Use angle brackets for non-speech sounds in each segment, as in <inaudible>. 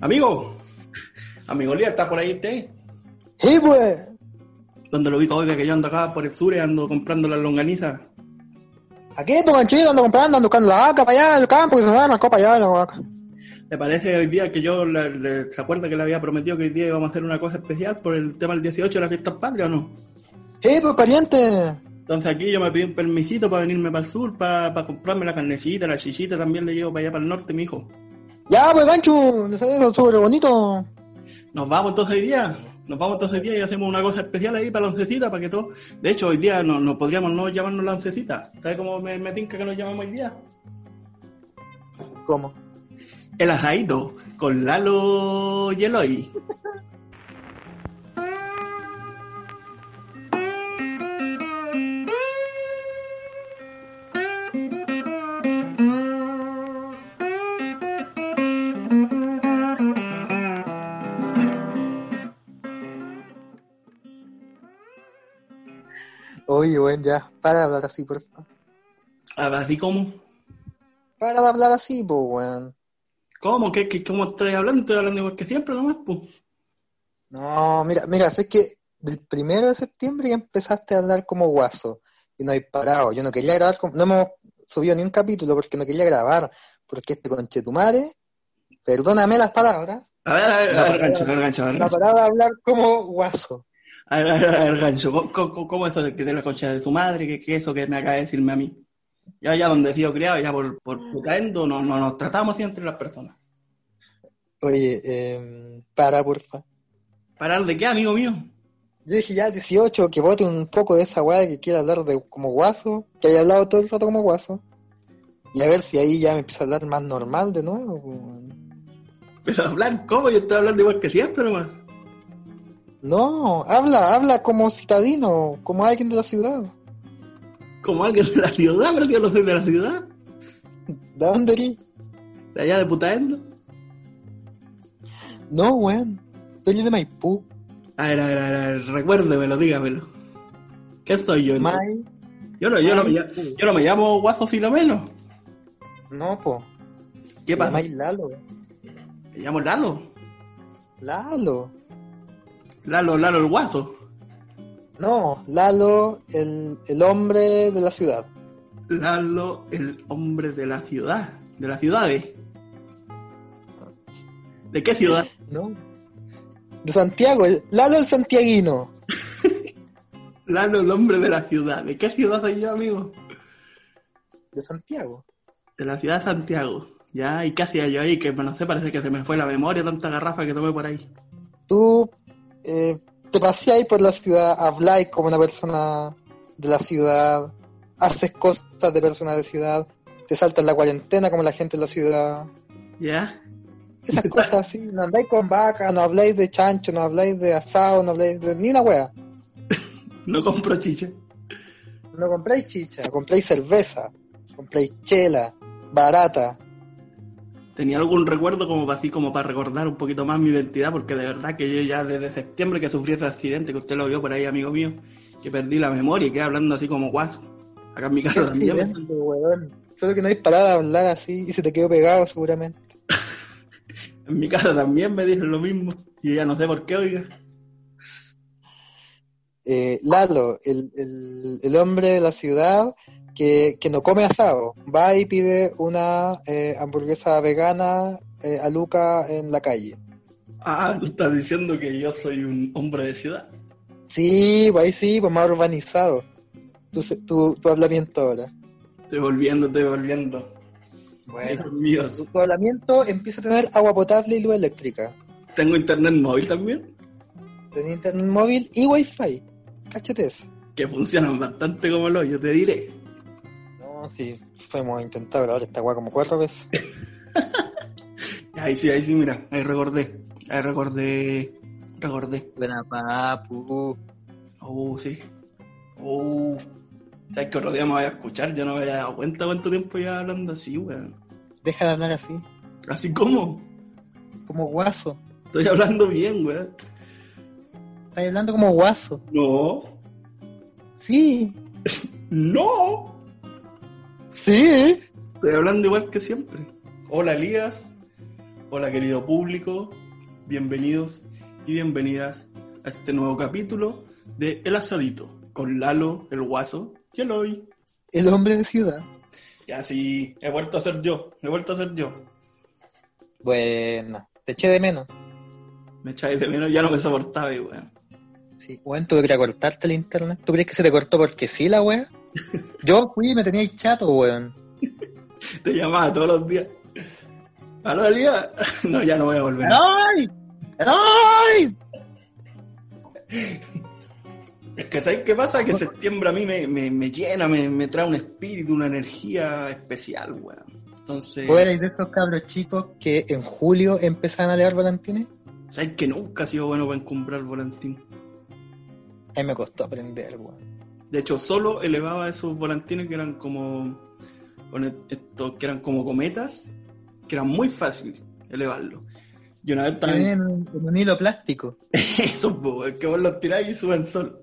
Amigo, amigo Lía, ¿está por ahí usted? Sí, pues. ¿Dónde lo ubico? Oiga, que yo ando acá por el sur y ando comprando las longanizas. Aquí, pues, ganchito, ando comprando, ando buscando la vaca para allá, el campo, que se va, marcó para allá la vaca. ¿Le parece hoy día que yo, le, le- se acuerda que le había prometido que hoy día íbamos a hacer una cosa especial por el tema del 18 de las fiestas patrias o no? Sí, pues, pariente. Entonces aquí yo me pedí un permisito para venirme para el sur, para, para comprarme la carnecita, la chichita, también le llevo para allá para el norte, mi hijo. Ya, pues, gancho, salió súper bonito. Nos vamos entonces hoy día, nos vamos entonces hoy día y hacemos una cosa especial ahí para la oncecita, para que todo... De hecho, hoy día no, no podríamos no llamarnos la oncecita. ¿Sabes cómo me, me tinca que nos llamamos hoy día? ¿Cómo? El asadito, con Lalo y Eloy. Oye, weón, ya, para de hablar así, por favor. Ahora, ¿Así como? Para de hablar así, pues, weón. ¿Cómo? ¿Qué, qué, ¿Cómo estoy hablando? Estoy hablando igual que siempre nomás, pues. No, mira, mira, sé que del primero de septiembre ya empezaste a hablar como guaso y no hay parado. Yo no quería grabar, no hemos subido ni un capítulo porque no quería grabar, porque este conchetumare, perdóname las palabras, A ver, a ver, La a ver, gancho, a ver, gancho, a ver, la gancho. parada de hablar como guaso. A ver, a ver, a ver, gancho. ¿Cómo, eso de que de la concha de su madre? ¿Qué, qué eso que me acaba de decirme a mí? Ya, ya donde he sido criado, ya por, por no, no nos tratamos así entre las personas. Oye, eh, para, porfa. ¿Parar de qué, amigo mío? Yo dije ya 18, que vote un poco de esa weá que quiere hablar de como guaso, que haya hablado todo el rato como guaso. Y a ver si ahí ya me empieza a hablar más normal de nuevo. Pero hablar, ¿cómo? Yo estoy hablando igual que siempre nomás. No, habla, habla como citadino, como alguien de la ciudad. Como alguien de la ciudad, pero yo no soy de la ciudad. ¿De dónde eres? De allá de putaendo. No, weón. Soy de Maipú. A ver, a ver, a ver, a ver, recuérdemelo, dígamelo. ¿Qué soy yo? Mai. Yo no, yo no, me, llamo- Maipú. yo no me llamo Guaso Filomeno. No, po. ¿Qué pasa? llamáis Lalo. Me llamo Lalo. Lalo. Lalo, Lalo el Guaso. No, Lalo, el, el hombre de la ciudad. Lalo, el hombre de la ciudad. De las ciudades. ¿De qué ciudad? <laughs> No. De Santiago, el- Lalo el santiaguino. <laughs> Lalo, el hombre de la ciudad. ¿De qué ciudad soy yo, amigo? De Santiago. De la ciudad de Santiago. Ya, ¿y qué hacía yo ahí? Que no sé, parece que se me fue la memoria, tanta garrafa que tomé por ahí. Tú eh, te paseáis por la ciudad, habláis como una persona de la ciudad, haces cosas de persona de ciudad, te saltas la cuarentena como la gente de la ciudad. ¿Ya? Esas cosas así, no andáis con vaca, no habláis de chancho, no habláis de asado, no habláis de ni una wea. <laughs> No compro chicha. No compráis chicha, compráis cerveza, compráis chela, barata. Tenía algún recuerdo como para así, como para recordar un poquito más mi identidad, porque de verdad que yo ya desde septiembre que sufrí ese accidente, que usted lo vio por ahí, amigo mío, que perdí la memoria y quedé hablando así como guaso. Acá en mi casa <laughs> también. weón. Solo que no hay parado de hablar así y se te quedó pegado seguramente. <laughs> En mi casa también me dicen lo mismo. Y ya no sé por qué, oiga. eh, Lalo, el, el, el hombre de la ciudad que, que no come asado, va y pide una eh, hamburguesa vegana eh, a Luca en la calle. Ah, tú estás diciendo que yo soy un hombre de ciudad. Sí, pues ahí sí, pues más urbanizado. Tu, tu, tu hablamiento ahora. Estoy volviendo, estoy volviendo. Bueno, tu, tu hablamiento empieza a tener agua potable y luz eléctrica. Tengo internet móvil también, Tenés internet móvil y wifi. Cáchate eso. que funcionan bastante como lo yo te diré. No, sí, fuimos a intentar ahora esta agua como cuatro veces. <laughs> Ahí sí, ahí sí, mira, ahí recordé. Ahí recordé. Recordé. Buena papu. Oh, sí. Oh. ¿Sabes que otro día me voy a escuchar? Yo no me había dado cuenta cuánto tiempo ya hablando así, weón. Deja de hablar así, Así como. como guaso. Estoy hablando bien, weón. Estás hablando como guaso. No. Sí, <laughs> No. Sí. Estoy hablando igual que siempre. Hola, Elías. Hola querido público, bienvenidos y bienvenidas a este nuevo capítulo de El Asadito con Lalo, el Guaso y Eloy. El hombre de ciudad. Ya sí, he vuelto a ser yo, he vuelto a ser yo. Bueno, te eché de menos. Me echáis de menos, ya no me soportaba, weón. Sí, weón, tuve que ir a cortarte el internet. ¿Tú crees que se te cortó porque sí la weá? Yo fui y me tenía chato, weón. <laughs> Te llamaba todos los días. ¿Aló, Elías? <laughs> No, ya no voy a volver. ¡Ay! ¡Ay! Es que ¿sabes qué pasa? Que septiembre a mí me, me, me llena, me, me trae un espíritu, una energía especial, weón. Entonces, ¿Vos erais de esos cabros chicos que en julio empezaban a leer volantines? ¿sabes que nunca ha sido bueno para encumbrar volantín? A mí me costó aprender, weón. De hecho, solo elevaba esos volantines que eran como. con estos que eran como cometas, que eran muy fácil elevarlos. Y una vez también. En un hilo plástico. <laughs> Eso, es que vos los tiráis y suben solo.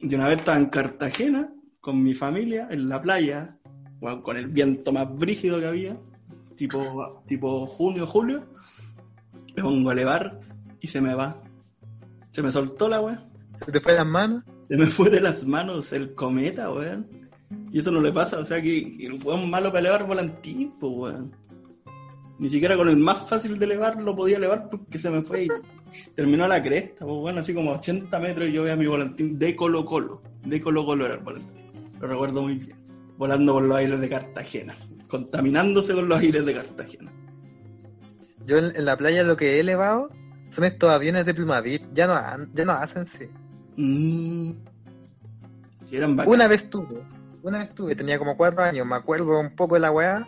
Y una vez estaba en Cartagena con mi familia en la playa, bueno, con el viento más brígido que había, tipo, tipo junio, julio. Me pongo a elevar y se me va. Se me soltó la weá. ¿Se te fue las manos? Se me fue de las manos el cometa, weón. Y eso no le pasa, o sea que que el weón malo para elevar volantín, pues weón. Ni siquiera con el más fácil de elevar lo podía elevar porque se me fue y <laughs> terminó a la cresta, pues bueno, así como a 80 metros y yo veía mi volantín de Colo Colo. De Colo Colo era el volantín. Lo recuerdo muy bien. Volando por los aires de Cartagena. Contaminándose con los aires de Cartagena. Yo en, en la playa lo que he elevado son estos aviones de Plumavit. Ya no, ya no hacen, sí. Eran bacanas. Una vez tuve, una vez tuve, tenía como cuatro años, me acuerdo un poco de la weá,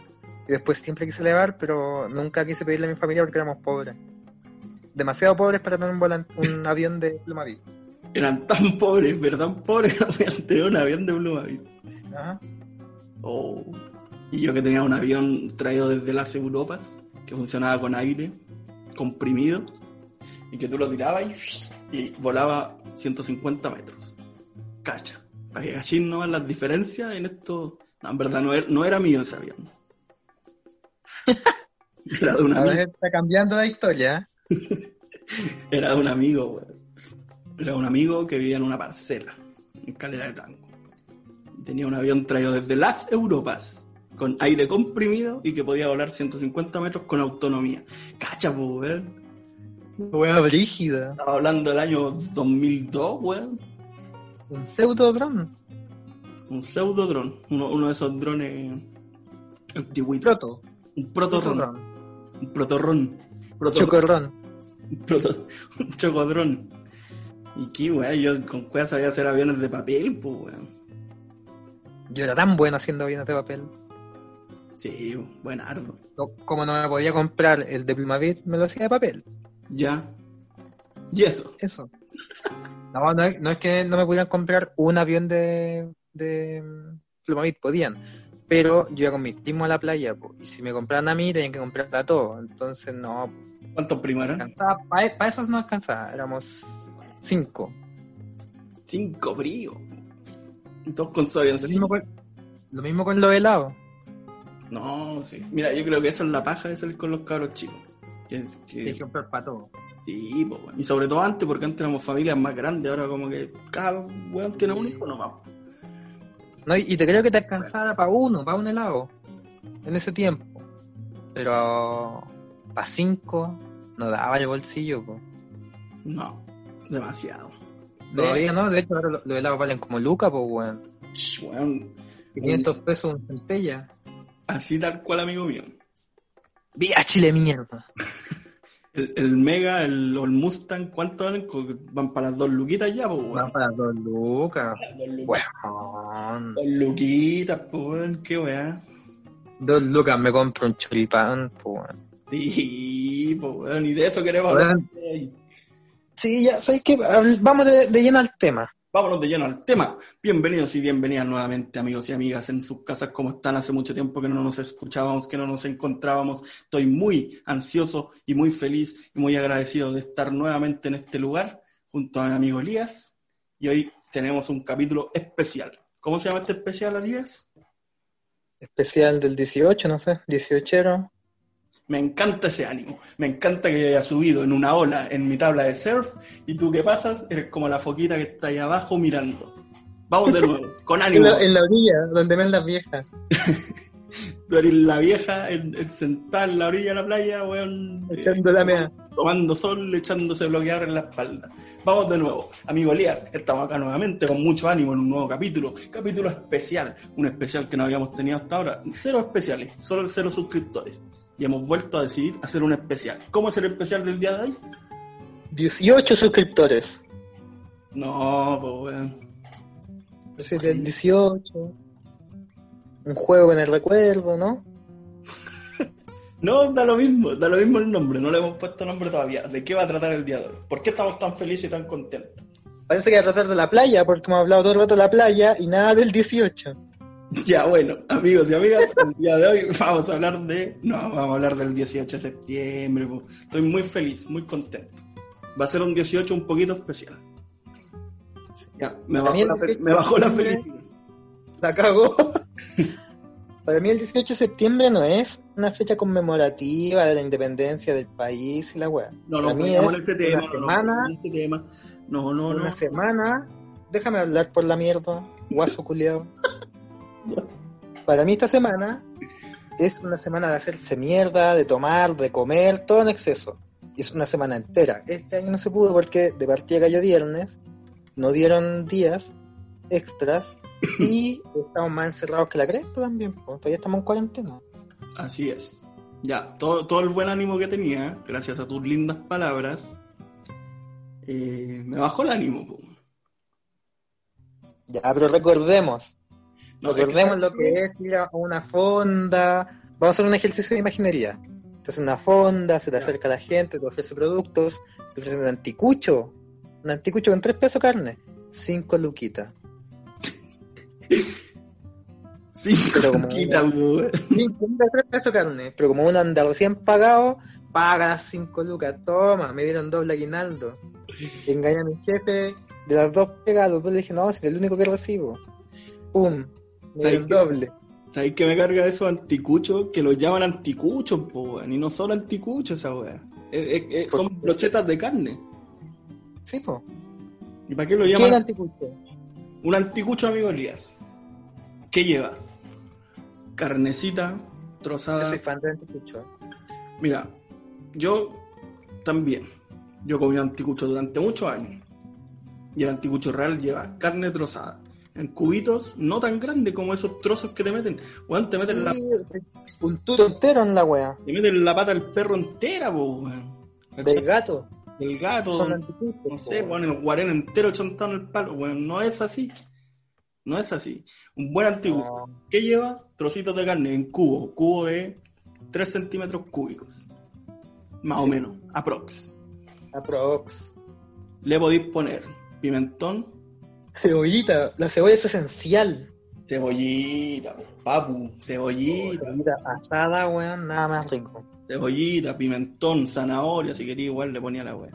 y después siempre quise elevar, pero nunca quise pedirle a mi familia porque éramos pobres. Demasiado pobres para tener un, volan- un <laughs> avión de Plumavit. Eran tan pobres, pero tan pobres <laughs> que no podían tener un avión de Blumavit. Ajá. Oh. Y yo que tenía un avión traído desde las Europas, que funcionaba con aire comprimido, y que tú lo tirabas y, y volaba 150 metros. Cacha. Para que cachín nomás las diferencias en esto. No, en verdad no era, no era mío ese avión. <laughs> Era de un A ver, está cambiando la historia. <laughs> Era de un amigo, weón. Era un amigo que vivía en una parcela, en Calera de Tango. Tenía un avión traído desde las Europas, con aire comprimido y que podía volar 150 metros con autonomía. Cacha, pues. Weá brígida. Estaba hablando del año 2002, weón. Un pseudo dron. Un pseudo dron. Uno, uno de esos drones antiguitos. Proto. Un protorrón. Un protorrón. Proto- Chocorrón. un, proto- un chocodrón. Y qué, weón, yo con cueva sabía hacer aviones de papel, pues, weón. Yo era tan bueno haciendo aviones de papel. Sí, buen ardo. Como no me podía comprar el de Plumavit, me lo hacía de papel. Ya. Y eso. Eso. No, no es, no es que no me pudieran comprar un avión de, de Plumavit, podían. Pero yo iba con mis primos a la playa, po, y si me compraban a mí, tenían que comprar a todos. Entonces, no, ¿Cuántos primos eran? Para esos no alcanzaba, éramos cinco. Cinco bríos. Y Todos con su Lo mismo con, lo mismo con los helados. No, sí. Mira, yo creo que eso es la paja de salir con los cabros chicos. Que, que- que comprar para sí, weón. Y sobre todo antes, porque antes éramos familias más grandes. Ahora, como que cada weón tiene un hijo nomás. No, y, te creo que te alcanzaba para uno, para un helado. En ese tiempo. Pero para cinco no daba el bolsillo, po. No, demasiado. Todavía no, de hecho ahora los, helados valen como lucas, pues weón. Weón, 500 pesos un centella. así tal cual, amigo mío. ¡Vía Chile mierda! <laughs> El, el Mega, el, Mustang, ¿cuánto? Co- Van para las dos luquitas ya, pues, Van weón. para dos lucas. Dos luquitas. Weón. Dos luquitas, pues, weón, qué weá. Dos lucas me compro un choripán, pues weón. Sí, pues, weón, y de eso queremos Weón. hablar. Sí, ya, ¿sabes qué? Vamos de, de lleno al tema. Vámonos de lleno al tema. Bienvenidos y bienvenidas nuevamente, amigos y amigas, en sus casas. ¿Cómo están? Hace mucho tiempo que no nos escuchábamos, que no nos encontrábamos. Estoy muy ansioso y muy feliz y muy agradecido de estar nuevamente en este lugar junto a mi amigo Elías. Y hoy tenemos un capítulo especial. ¿Cómo se llama este especial, Elías? Especial del 18, no sé, 18ero. Me encanta ese ánimo. Me encanta que yo haya subido en una ola en mi tabla de surf y tú que pasas eres como la foquita que está ahí abajo mirando. Vamos de nuevo, <laughs> con En ánimo. la, en la orilla, donde ven las viejas. <laughs> Tú eres la vieja en, en sentada en la orilla de la playa, weón. eh, Echando la mea. tomando sol, echándose bloqueador en la espalda. Vamos de nuevo. Amigo Elías, estamos acá nuevamente con mucho ánimo en un nuevo capítulo. Capítulo especial. Un especial que no habíamos tenido hasta ahora. Cero especiales, solo cero suscriptores. Y hemos vuelto a decidir hacer un especial. ¿Cómo es el especial del día de hoy? 18 suscriptores. No, pues. Ese es del 18. Un juego con el recuerdo, ¿no? <laughs> No, da lo mismo, da lo mismo el nombre, no le hemos puesto nombre todavía. ¿De qué va a tratar el día de hoy? ¿Por qué estamos tan felices y tan contentos? Parece que va a tratar de la playa, porque hemos hablado todo el rato de la playa y nada del 18. <laughs> Ya, bueno, amigos y amigas, el día de hoy vamos a hablar de. No, vamos a hablar del 18 de septiembre. po. Estoy muy feliz, muy contento. Va a ser un 18 un poquito especial. Ya, me bajó, la, fe- 18 me bajó la de septiembre- felicidad. La cago. <laughs> Para mí el 18 de septiembre no es una fecha conmemorativa de la independencia del país y la weá. No, no, Para mí pongamos es ese tema. una no, no, semana, tema. No, no, no. una semana. Déjame hablar por la mierda, guaso culiao. <laughs> Para mí esta semana es una semana de hacerse mierda, de tomar, de comer, todo en exceso. Y es una semana entera. Este año no se pudo porque de partida cayó viernes, no dieron días extras y <coughs> estamos más encerrados que la cresta también. pues, Todavía estamos en cuarentena. Así es. Ya, todo, todo el buen ánimo que tenía, gracias a tus lindas palabras, eh, me bajó el ánimo. po. Ya, pero recordemos, No, recordemos lo que es ir a una fonda. Vamos a hacer un ejercicio de imaginería. Te hace una fonda, se te acerca la gente, te ofrece productos, te ofrecen un anticucho. Un anticucho con tres pesos carne. Cinco luquitas. <laughs> Sí, Pero como- quita, po. Cinco lucas, tres pesos carne. Pero como uno anda recién pagado, paga las cinco lucas. Toma, me dieron doble aguinaldo. Engañé a mi jefe. De las dos pegas, los dos le dije, no, si es el único que recibo. Pum. Me ¿Sabes dieron qué? doble. ¿Sabéis que me carga esos anticuchos? Que los llaman anticuchos, po. Y no solo anticuchos esa weá. Es- es- es- son brochetas de carne. Sí, po. ¿Y para qué lo ¿Qué es el llaman? anticucho? Un anticucho, amigo Elías. ¿Qué lleva? Carnecita, Yo trozada. soy fan del anticucho. Mira, yo también. Yo comí anticucho durante muchos años. Y el anticucho real lleva carne trozada. En cubitos no tan grandes como esos trozos que te meten. Weón, te meten, la, un tuto entero en la wea. te meten la pata del perro entera, po, weón. Del gato. Del gato. Son anticuchos. no sé, weón, el guarén entero chontado en el palo. Weón, no es así. No es así. Un buen anticucho. No. ¿Qué lleva? Trocitos de carne en cubo. Cubo de 3 centímetros cúbicos. Más o menos. Aprox. Aprox. Le podéis poner pimentón, Cebollita. La cebolla es esencial. cebollita, papu, cebollita, Cebollita asada, weón, nada más rico. cebollita, pimentón, zanahoria, si quería igual le ponía la wea.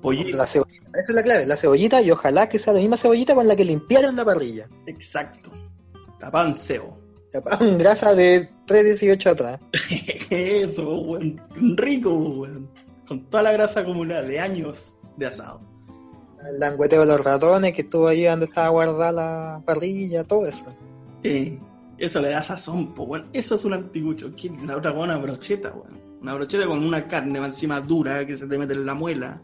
Pollito, La cebollita. Esa es la clave. La cebollita y ojalá que sea la misma cebollita con la que limpiaron la parrilla. exacto. Tapan cebo. Taparon <laughs> grasa de 3.18 atrás. <laughs> Eso, weón. Rico, weón. Con toda la grasa acumulada de años de asado. El langueteo de los ratones que estuvo ahí donde estaba guardada la parrilla, todo eso. Eh, eso le da sazón, po, weón. Eso es un anticucho. ¿Qué? La otra con una brocheta, weón. Una brocheta con una carne encima dura que se te mete en la muela.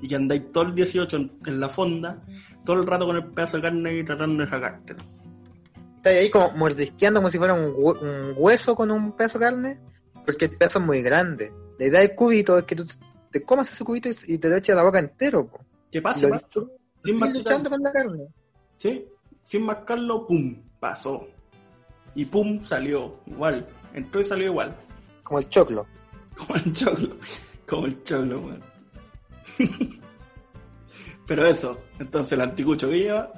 Y que andáis todo el 18 en, en la fonda, todo el rato con el pedazo de carne y tratando de sacártelo. Está ahí como mordisqueando como si fuera un, hue- un hueso con un pedazo de carne, porque el pedazo es muy grande. La idea del cubito es que tú te comas ese cubito y, y te lo eches a la boca entero. po. ¿Qué Y pasa? lo pasa? disfrutas Sin luchando con la carne. ¿sí? Sin mascarlo, pum, pasó. Y pum, salió. Igual. Entró y salió igual. Como el choclo. Como el choclo. Como el choclo, weón. <laughs> Pero eso, entonces el anticucho que lleva.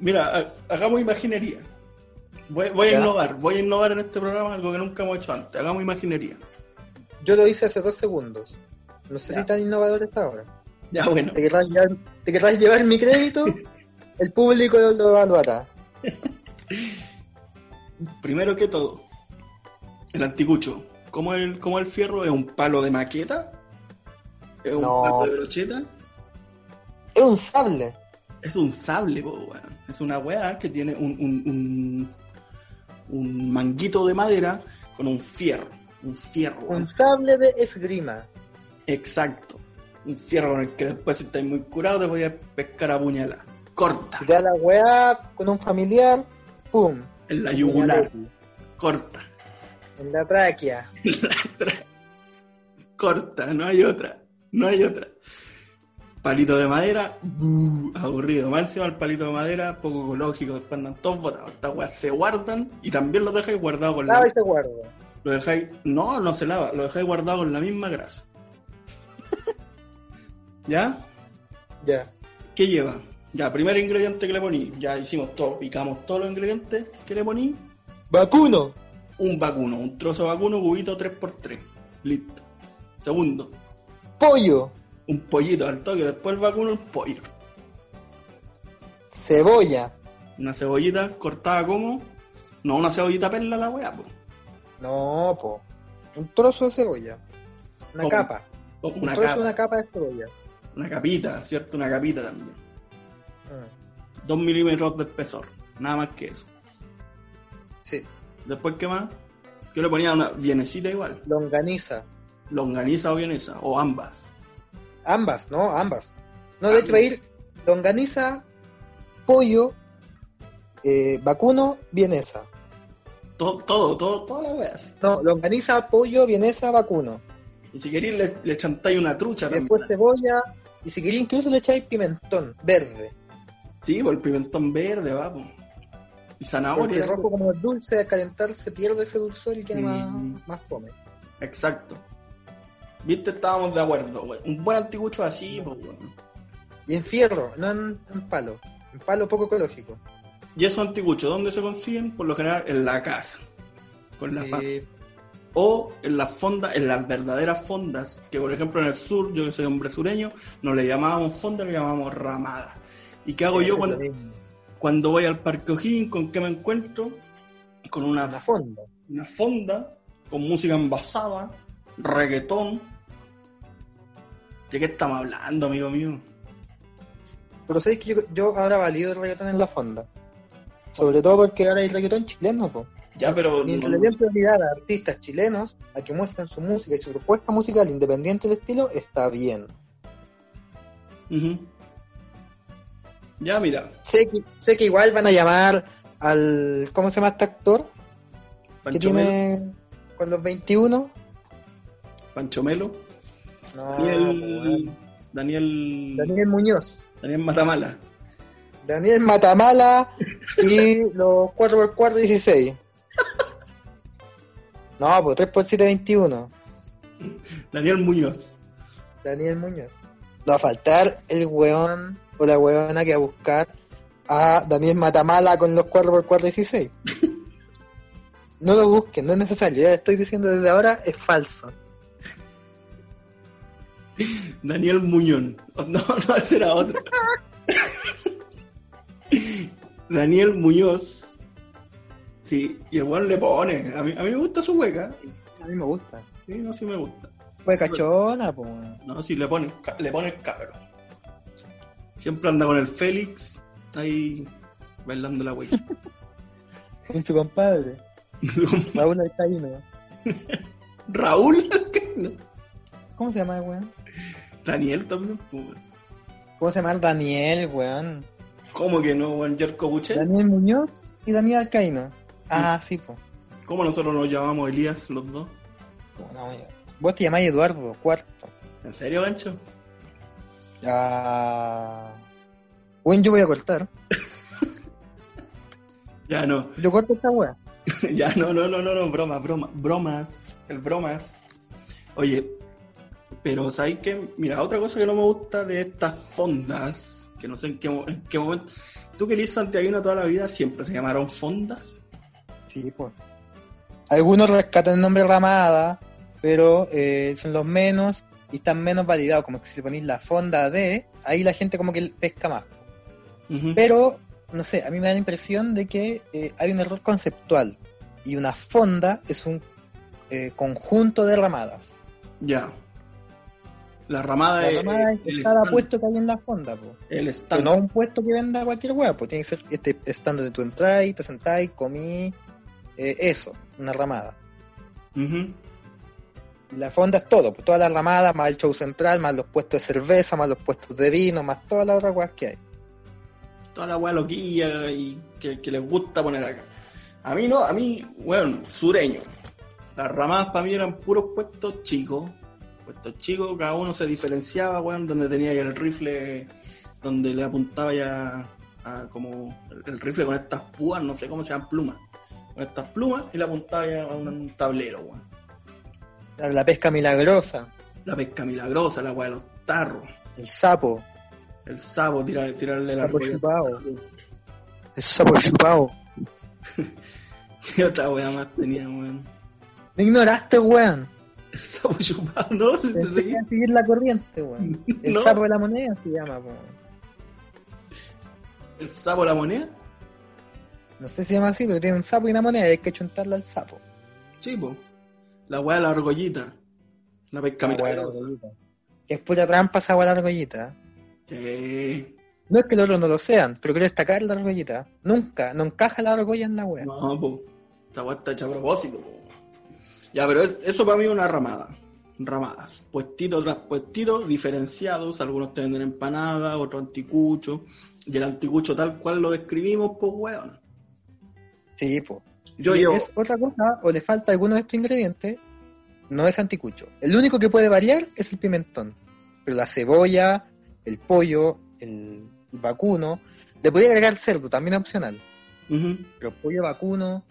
Mira, ha- hagamos imaginería. Voy, voy a innovar, voy a innovar en este programa algo que nunca hemos hecho antes. Hagamos imaginería. Yo lo hice hace dos segundos. No sé Ya. si tan innovador es ahora. Ya bueno, ¿Te querrás llevar, te querrás llevar mi crédito? <laughs> El público lo evaluará. primero que todo, el anticucho ¿Cómo el, cómo el fierro? ¿Es un palo de maqueta? ¿Es un No. palo de brocheta? Es un sable. Es un sable, po, weón. Es una weá que tiene un, un, un, un manguito de madera con un fierro. Un fierro. Un sable de esgrima. Exacto. Un fierro con el que después, si estáis muy curado, te voy a pescar a puñalada. Corta. Si te da la weá con un familiar, pum. En la yugular. Corta. <laughs> En la tráquea. Corta, no hay otra. No hay otra. Palito de madera, buh, aburrido. Más encima el palito de madera, poco ecológico. Después andan todos botados. Estas weas se guardan y también los dejáis guardados con la Lava y se guarda. Lo dejáis. No, no se lava, lo dejáis guardado con la misma grasa. ¿Ya? Ya. ¿Qué lleva? Ya, primer ingrediente que le poní. Ya hicimos todo, picamos todos los ingredientes que le poní. Vacuno. Un vacuno, un trozo de vacuno, cubito 3x3. Listo. Segundo, Pollo. un pollito al toque, después el vacuno, el pollo. Cebolla. Una cebollita cortada como. No, una cebollita perla la weá, po. No, po. Un trozo de cebolla. Una capa. Un Una trozo capa, de una capa de cebolla. Una capita, ¿cierto? Una capita también. Mm. 2 milímetros de espesor, nada más que eso. Sí. Después, ¿qué más? Yo le ponía una vienesita igual, Longaniza. longaniza o vienesa, o ambas. Ambas, ¿no? Ambas. No, de hecho va a ir longaniza, pollo, eh, vacuno, vienesa. Todo, todo, todo, toda la wea. No, longaniza, pollo, vienesa, vacuno. Y si queréis le, le chantáis una trucha también. después cebolla. Y si queréis incluso le echáis pimentón verde. Sí, por el pimentón verde, va, po. Y Porque zanahoria. el rojo como es dulce, al calentar se pierde ese dulzor y queda Mm. más, más fome. Exacto. Viste, estábamos de acuerdo, wey. Un buen anticucho así, pues. Y en fierro, no en, en palo. En palo poco ecológico. Y esos anticuchos, ¿dónde se consiguen? Por lo general en la casa. Con la Eh, O en las fondas, en las verdaderas fondas, que por ejemplo en el sur, yo que soy hombre sureño, no le llamábamos fonda, le llamábamos ramada. ¿Y qué hago yo cuando, cuando voy al Parque O'Higgins? ¿Con qué me encuentro? Con una, Una fonda. una fonda, con música envasada, reggaetón. ¿De qué estamos hablando, amigo mío? Pero sabéis que yo, yo ahora valido el reggaetón en la fonda. Sobre todo porque ahora hay reggaetón chileno, po. Ya, pero... Mientras le den prioridad a artistas chilenos a que muestren su música y su propuesta musical independiente del estilo, está bien. Ujú. Ya, mira, Sé que, sé que igual van a llamar al. ¿Cómo se llama este actor? que Pancho Melo, tiene. con los 21. Pancho Melo, No, Daniel, po, Daniel, Daniel Muñoz. Daniel Matamala. Daniel Matamala y los 4x4 16. No, pues 3x7 21. Daniel Muñoz. Daniel Muñoz. No va a faltar el weón o la weona que va a buscar a Daniel Matamala con los 4x4 16. No lo busquen, no es necesario. Ya estoy diciendo desde ahora, es falso. Daniel Muñón. <laughs> No, no, ese era otro. Daniel Muñoz. Sí, y el weón le pone. A mí, a mí me gusta su hueca. A mí me gusta. Sí, no, sí me gusta. Fue cachona, pues. No, sí, le pone, le pone el cabro. Siempre anda con el Félix ahí bailando la hueca. <laughs> Con su compadre. Raúl Alcaíno. <laughs> Raúl. ¿Cómo se llama el weón? Daniel también. pues. ¿Cómo se llama el Daniel, weón? ¿Cómo que no, weón? Jerko Buche? Daniel Muñoz y Daniel Alcaíno. Ah, sí, pues. ¿Cómo nosotros nos llamamos Elías los dos? Vos te llamáis Eduardo, cuarto. ¿En serio, gancho? Ah. Bueno, yo voy a cortar. <laughs> Ya no. Yo corto esta weá. <laughs> ya no, no, no, no, no, bromas, bromas, bromas. El bromas. Oye, pero ¿sabes qué? Mira, otra cosa que no me gusta de estas fondas, que no sé en qué, en qué momento. ¿Tú querías Santiago toda la vida? ¿Siempre se llamaron fondas? Sí, pues. Algunos rescatan el nombre Ramada, pero eh, son los menos y están menos validados. Como que si le ponéis la fonda de, ahí la gente como que pesca más. Pero, no sé, a mí me da la impresión de que eh, hay un error conceptual. Y una fonda es un eh, conjunto de ramadas. Ya. La ramada La es. ramada es cada stand. puesto que hay en la fonda, po. El Pero stand. no un puesto que venda cualquier hueá, pues tiene que ser este stand donde tú entras, te sentás, comí, eh, eso, una ramada. La fonda es todo, pues todas las ramadas, más el show central, más los puestos de cerveza, más los puestos de vino, más todas las otras weas que hay. Toda la weá loquilla y que, que les gusta poner acá. A mí no, a mí, bueno, sureño. Las ramadas para mí eran puros puestos chicos. Puestos chicos, cada uno se diferenciaba, weón, donde tenía el rifle, donde le apuntaba ya a como el, el rifle con estas púas, no sé cómo se llaman, plumas. Con estas plumas y le apuntaba a un tablero, weón. La, la pesca milagrosa, La pesca milagrosa, la weá de los tarros, el sapo, el sapo, tirar, tirarle la Sapo chupado. el sapo chupado. <laughs> ¿Qué otra weá más tenía, weón? Me ignoraste, weón. El sapo chupado, ¿no? ¿Te Pensé que a seguir la corriente, weón. <laughs> El No. sapo de la moneda se llama, po. ¿El sapo de la moneda? No sé si se llama así, pero tiene un sapo y una moneda y hay que chuntarla al sapo. Sí, po. La weá de la argollita. La pesca La weá de la argollita. Que es pura trampa esa weá de la argollita. Sí. No es que los otros no lo sean, pero quiero destacar la argollita. Nunca, no encaja la argolla en la wea. No, po. Esta weá está hecha a propósito, po. Ya, pero es- eso para mí es una ramada. Ramadas. Puestitos tras puestitos, diferenciados. Algunos te venden empanadas, otros anticuchos. Y el anticucho tal cual lo describimos, pues weón. Sí, pues. Yo si llevo- es otra cosa o le falta alguno de estos ingredientes, no es anticucho. El único que puede variar es el pimentón. Pero la cebolla, el pollo, el, el vacuno, le podría agregar cerdo, también opcional. Ujú. Pero pollo vacuno,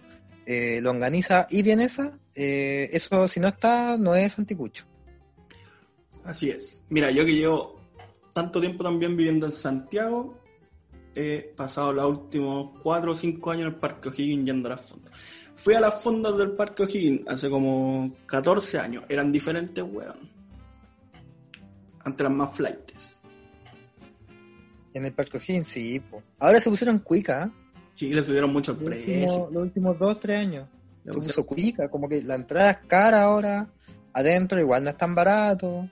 eh, longaniza y vienesa, eh, eso si no está, no es anticucho. Así es. Mira, yo que llevo tanto tiempo también viviendo en Santiago, he pasado los últimos 4 o 5 años en el Parque O'Higgins yendo a las fondas. Fui a las fondas del Parque O'Higgins hace como 14 años. Eran diferentes, weón. Antes eran más flights. En el Parque O'Higgins, sí, po. Ahora se pusieron cuica, ¿eh? Sí, le subieron muchos los, precios. últimos, los últimos dos, tres años. Le Se pusieron- puso cuica, como que la entrada es cara ahora, adentro igual no es tan barato.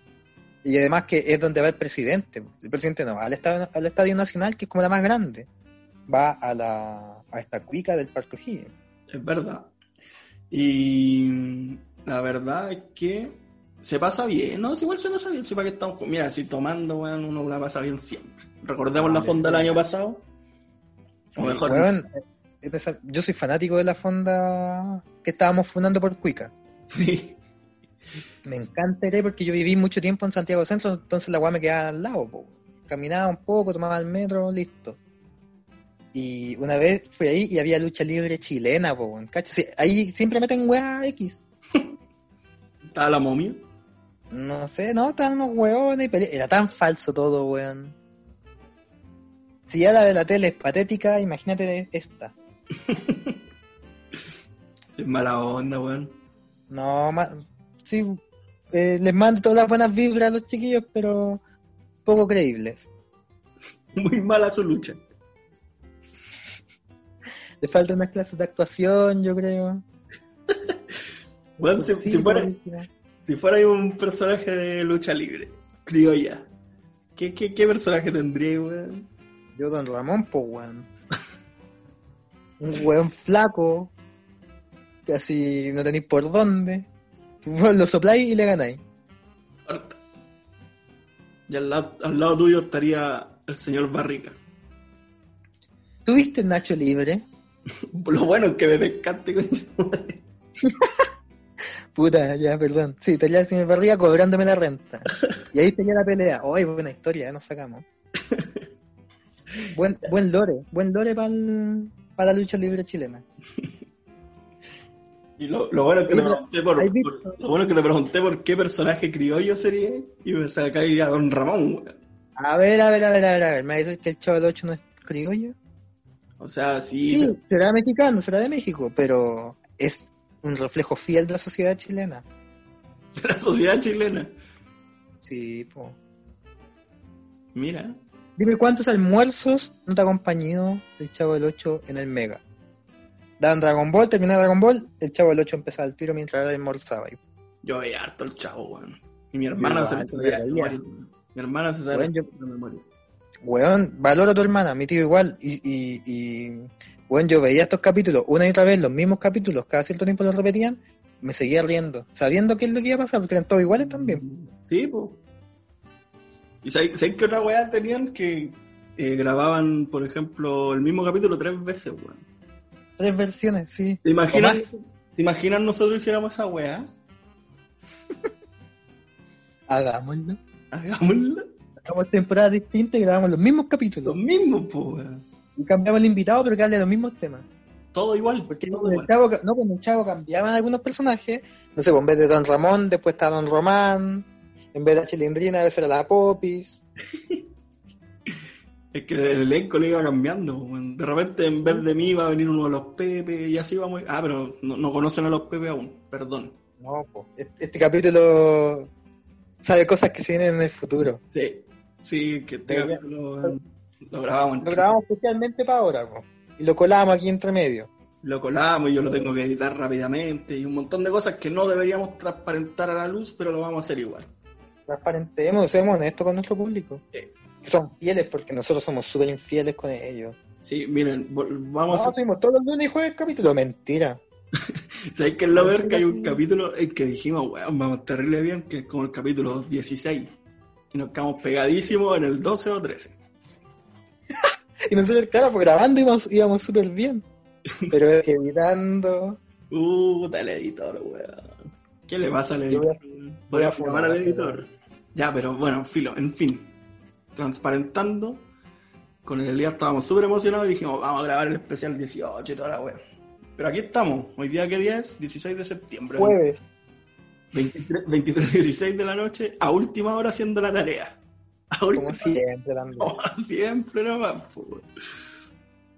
Y además que es donde va el presidente. El presidente no va al estadio, al estadio nacional, que es como la más grande. Va a la a esta cuica del Parque O'Higgins. Es verdad. Y la verdad es que se pasa bien, ¿no? Si igual se pasa bien, si para qué estamos. Mira, si tomando, weón, uno la pasa bien siempre. Recordemos la fonda del año pasado. O mejor. Weón, yo soy fanático de la fonda que estábamos fundando por cuica. <laughs> Sí. Me encanta ir ahí porque yo viví mucho tiempo en Santiago Centro, entonces la weá me quedaba al lado. po. Caminaba un poco, tomaba el metro, listo. Y una vez fui ahí y había lucha libre chilena, po, weón. ¿Cachai? Ahí siempre meten weá X. <laughs> Estaba la momia. No sé, no, estaban unos weones y pele- Era tan falso todo, weón. Si ya la de la tele es patética, imagínate esta. <laughs> Es mala onda, weón. No, ma- sí, eh, les mando todas las buenas vibras a los chiquillos, pero poco creíbles. Muy mala su lucha. Le faltan unas clases de actuación, yo creo. Si, si fuera, buenísimo. si fuera un personaje de lucha libre, criolla, ¿qué, qué, qué personaje tendría, weón? Yo, Don Ramón, pues, weón. <laughs> Un weón flaco, casi no tenéis por dónde. Vos lo sopláis y le ganáis. Harta. Y al lado, al lado tuyo estaría el señor Barriga. ¿Tuviste Nacho Libre? <laughs> Lo bueno es que me pescaste con. <laughs> Puta, ya, perdón. Sí, estaría el señor Barriga cobrándome la renta. Y ahí estaría la pelea. ¡Ay, buena historia! Ya nos sacamos. <laughs> Buen, buen lore, buen lore para la lucha libre chilena. Y lo, lo bueno es que te pregunté por, lo bueno es que te pregunté por qué personaje criollo sería y me a Don Ramón, weón. A ver, a ver, a ver, a ver, a ver. ¿Me dices que el Chavo del 8 no es criollo? O sea, sí, Sí, será mexicano, será de México, pero es un reflejo fiel de la sociedad chilena. de <laughs> la sociedad chilena. Sí, po. Mira, Dime cuántos almuerzos no te acompañó el Chavo del 8 en el Mega. Daban Dragon Ball, terminaba Dragon Ball, el chavo del 8 empezaba el tiro mientras almorzaba. Y, Yo veía harto el chavo, weón. Y mi hermana se me yo de veía. memoria. Mi hermana se sabe yo- de memoria. weón, valoro a tu hermana, mi tío igual. Y, y, y, weón, yo veía estos capítulos una y otra vez, los mismos capítulos, cada cierto tiempo los repetían, me seguía riendo, sabiendo qué es lo que iba a pasar, porque eran todos iguales también. Sí, pues. ¿Y sabéis sabéis qué otra weá tenían que eh, grababan, por ejemplo, el mismo capítulo tres veces, weón? Tres versiones, sí. ¿Te imaginas, O más. ¿Te imaginas nosotros hiciéramos esa weá? <laughs> Hagámoslo. Hagámosla. Hagamos temporadas distintas y grabamos los mismos capítulos. Los mismos, pues. Y cambiamos el invitado, pero que hable de los mismos temas. Todo igual, Porque todo con el chavo, no, con el chavo cambiaban algunos personajes. No sé, pues en vez de Don Ramón, después está Don Román. En vez de Chilindrina, a veces era la Popis. <laughs> Es que el elenco le iba cambiando. De repente, en vez de mí, va a venir uno de los Pepe y así vamos. Ah, pero no, no conocen a los Pepe aún, perdón. No, pues. Este, este capítulo sabe cosas que se vienen en el futuro. Sí, sí, que este capítulo lo grabamos. Lo grabamos especialmente para ahora, pues. Y lo colamos aquí entre medio. Lo colamos y yo lo tengo que editar rápidamente y un montón de cosas que no deberíamos transparentar a la luz, pero lo vamos a hacer igual. Transparentemos, seamos honestos con nuestro público. Sí. Son fieles porque nosotros somos súper infieles con ellos. Sí, miren, vol- No, vamos a... tuvimos todos los lunes y jueves capítulo. Mentira. <laughs> ¿Sabéis que es lo ver que hay un capítulo en que dijimos, weón, vamos terrible bien, que es como el capítulo 16? Y nos quedamos pegadísimos en el 12 o 13. <laughs> Y nosotros, claro, pues grabando íbamos, íbamos súper bien. <laughs> Pero editando. Uh, el editor, weón. ¿Qué le pasa al Yo voy a- editor? voy a fumar, al editor. Ya, pero bueno, filo, en fin. Transparentando. Con el Elías estábamos súper emocionados y dijimos, vamos a grabar el especial 18 y toda la weá. Pero aquí estamos. Hoy día, ¿qué día es? 16 de septiembre. Jueves. 23, 23, 16 de la noche, a última hora haciendo la tarea. A última Como siempre también. hora, siempre nomás.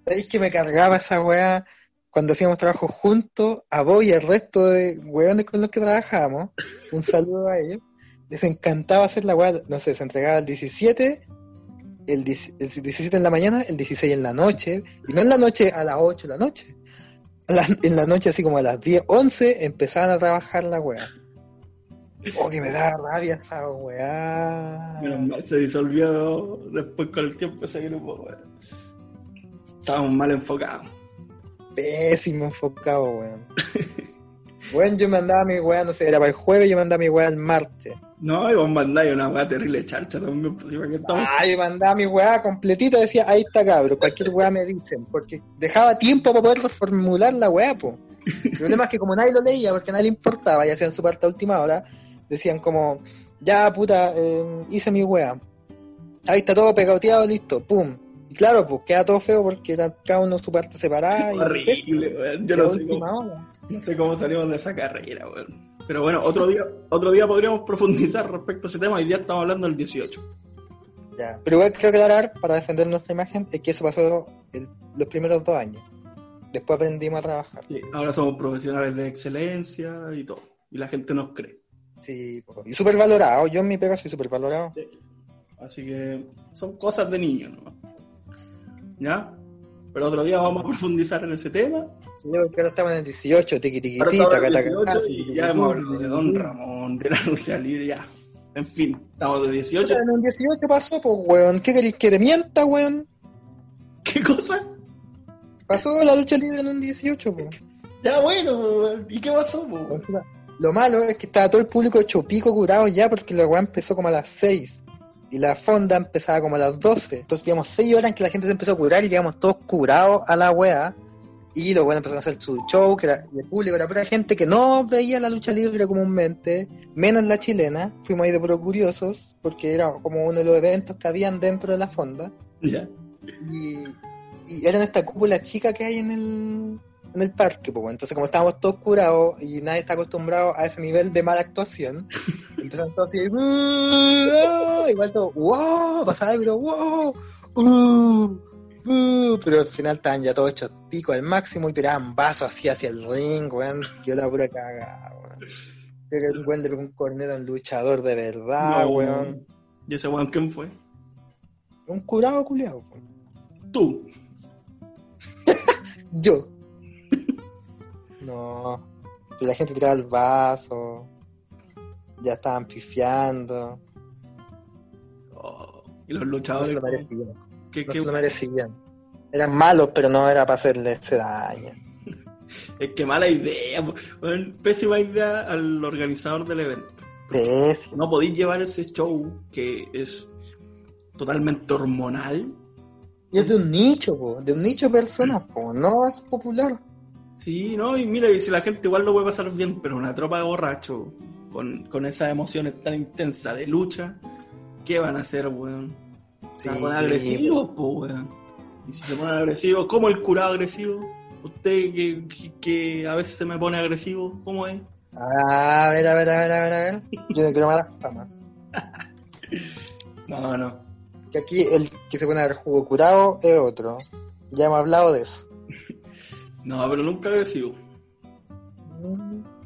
¿Sabéis que me cargaba esa weá cuando hacíamos trabajo juntos, a vos y al resto de weones con los que trabajábamos? Un saludo a ellos. Les encantaba hacer la weá, no sé, se entregaba el 17, el, 10 el 17 en la mañana, el 16 en la noche, y no en la noche a las 8 de la noche. La- en la noche, así como a las 10, 11, empezaban a trabajar la weá. Oh, que me da rabia esa weá. Menos mal se disolvió después con el tiempo ese grupo. weón. Estábamos mal enfocados. Pésimo enfocado, weón. <laughs> Weón, yo mandaba mi weá, no sé, era para el jueves, yo mandaba mi weá el martes. No, y vos mandáis una weá terrible charcha también. Pues, ¿para qué estamos? Ah, yo mandaba mi weá completita, decía, ahí está cabro, cualquier weá me dicen, porque dejaba tiempo para poder reformular la weá, po. El problema es que como nadie lo leía, porque a nadie le importaba, y hacían su parte a última hora, decían como, ya puta, eh, hice mi weá. Ahí está todo pegoteado, listo, pum. Y claro, pues queda todo feo porque cada uno su parte separada. y Horrible, weón. Yo no sé, cómo. No sé cómo salimos de esa carrera, weón. Pero bueno, otro <laughs> día, otro día podríamos profundizar respecto a ese tema. Hoy día estamos hablando del 18. Ya. Pero igual quiero aclarar, para defender nuestra imagen, es que eso pasó el- los primeros dos años. Después aprendimos a trabajar. Sí, ahora somos profesionales de excelencia y todo. Y la gente nos cree. Sí, y súper valorado. Yo en mi pega soy súper valorado. Así que son cosas de niños, ¿no? ¿Ya? Pero otro día vamos a profundizar en ese tema. Sí, porque ahora estamos en el 18, tiqui tiqui Ahora ti, estamos en taca, el taca, 18 taca, y ya hemos hablado de Don. Ramón, de la lucha libre, ya. En fin, estamos de 18. En un 18 pasó, pues, weón. ¿Qué queréis que te mienta, weón? ¿Qué cosa? Pasó la lucha libre en un 18, pues. Ya bueno, weón. ¿y qué pasó? po? Lo malo es que estaba todo el público hecho pico curado ya porque la weá empezó como a las 6 y la fonda empezaba como a las 12. Entonces, digamos, 6 horas en que la gente se empezó a curar y llegamos todos curados a la weá. Y los weones empezaron a hacer su show, que era, el público era pura gente que no veía la lucha libre comúnmente, menos la chilena. Fuimos ahí de puro curiosos porque era como uno de los eventos que habían dentro de la fonda. Y, y era en esta cúpula chica que hay en el, en el parque, pues, entonces como estábamos todos curados y nadie está acostumbrado a ese nivel de mala actuación, <laughs> empezaron todos así, "Uh, ah", igual todo, wow, pasaba algo, wow, uh, uh", pero al final estaban ya todos hechos pico al máximo y tiraban vasos así hacia el ring, weón, yo la pura cagada, weón. Creo que el weón pegó un corneta un luchador de verdad, No. weón. ¿Y ese weón quién fue? Un curado culiado, Tú. <laughs> Yo. No. La gente tiraba el vaso. Ya estaban pifiando. Oh, y los No luchadores. se lo como- merecían. ¿qué- No qué- se lo merecían. Eran malos, pero no era para hacerle ese daño. <laughs> Es que mala idea. pésima idea al organizador del evento. Pésimo. No podéis llevar ese show que es totalmente hormonal. Y es de un nicho, po, de un nicho de personas, po, no es popular. Sí, ¿no? Y mira, y si la gente igual lo puede pasar bien, pero una tropa de borrachos con, con esas emociones tan intensas de lucha, ¿qué van a hacer, weón? Se a poner agresivos, po, weón. Y si se ponen agresivos, ¿cómo el curado agresivo? Usted que, que- que a veces se me pone agresivo, ¿cómo es? A ver, a ver, a ver, a ver, a ver. Yo no quiero malas. <laughs> No, no. Que aquí el que se pone a dar jugo curado es otro. Ya hemos hablado de eso. No, pero nunca agresivo.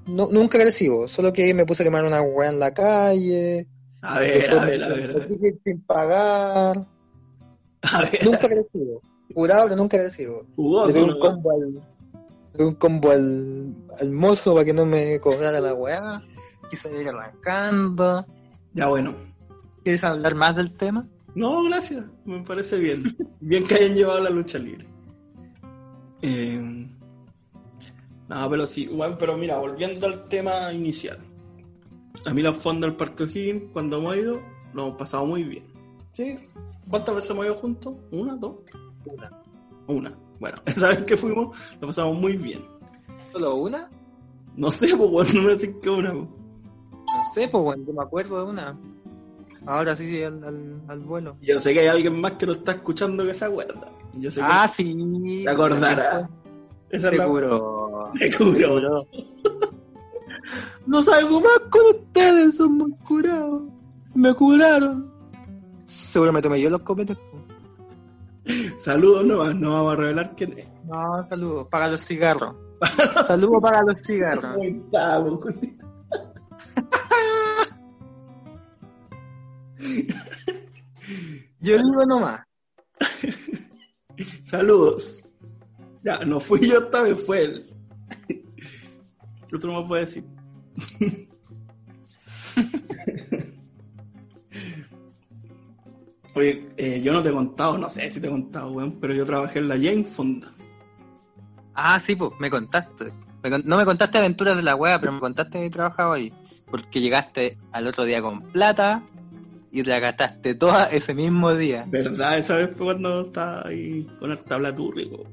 No, nunca agresivo, solo que me puse a quemar una weá en la calle. A ver, a ver, a ver. A ver. me sin pagar. A ver. Nunca agresivo. Curado, pero nunca agresivo. Jugoso, un combo al, un combo al, al mozo para que no me cobrara la weá. Quise ir arrancando. Ya bueno. ¿Quieres hablar más del tema? No, gracias. Me parece bien. Bien que hayan llevado la lucha libre. Eh, no, pero sí, bueno, pero mira, volviendo al tema inicial. A mí la fonda del Parque O'Higgins, cuando hemos ido, lo hemos pasado muy bien. ¿Sí? ¿Cuántas veces hemos ido juntos? ¿Una, dos? Una. Una. Bueno, esa vez que fuimos, lo pasamos muy bien. ¿Solo una? No sé, pues, bueno, no me decís que una. pues. No sé, pues bueno, yo me acuerdo de una. Ahora sí, sí, al, al, al vuelo. Yo sé que hay alguien más que lo está escuchando que se acuerda. Yo sé que Ah, sí. se acordará. Esa es la... <laughs> Seguro. Seguro. No salgo más con ustedes, son muy curados. Me curaron. Seguro me tomé yo los copetes. Saludos nomás, no vamos a revelar quién es. No, saludos. Paga los cigarros. <laughs> saludos para los cigarros. <laughs> Yo digo nomás. Saludos. Ya, no fui yo vez, fue él. ¿Qué otro más puede decir? Oye, eh, yo no te he contado, no sé si te he contado, weón, pero yo trabajé en la Jane Fonda. Ah, sí, pues, me contaste. Me con- no me contaste aventuras de la wea, pero me contaste que trabajaba ahí. Porque llegaste al otro día con plata y te la gastaste toda ese mismo día. ¿Verdad? Esa vez fue cuando estaba ahí con el tablaturrico.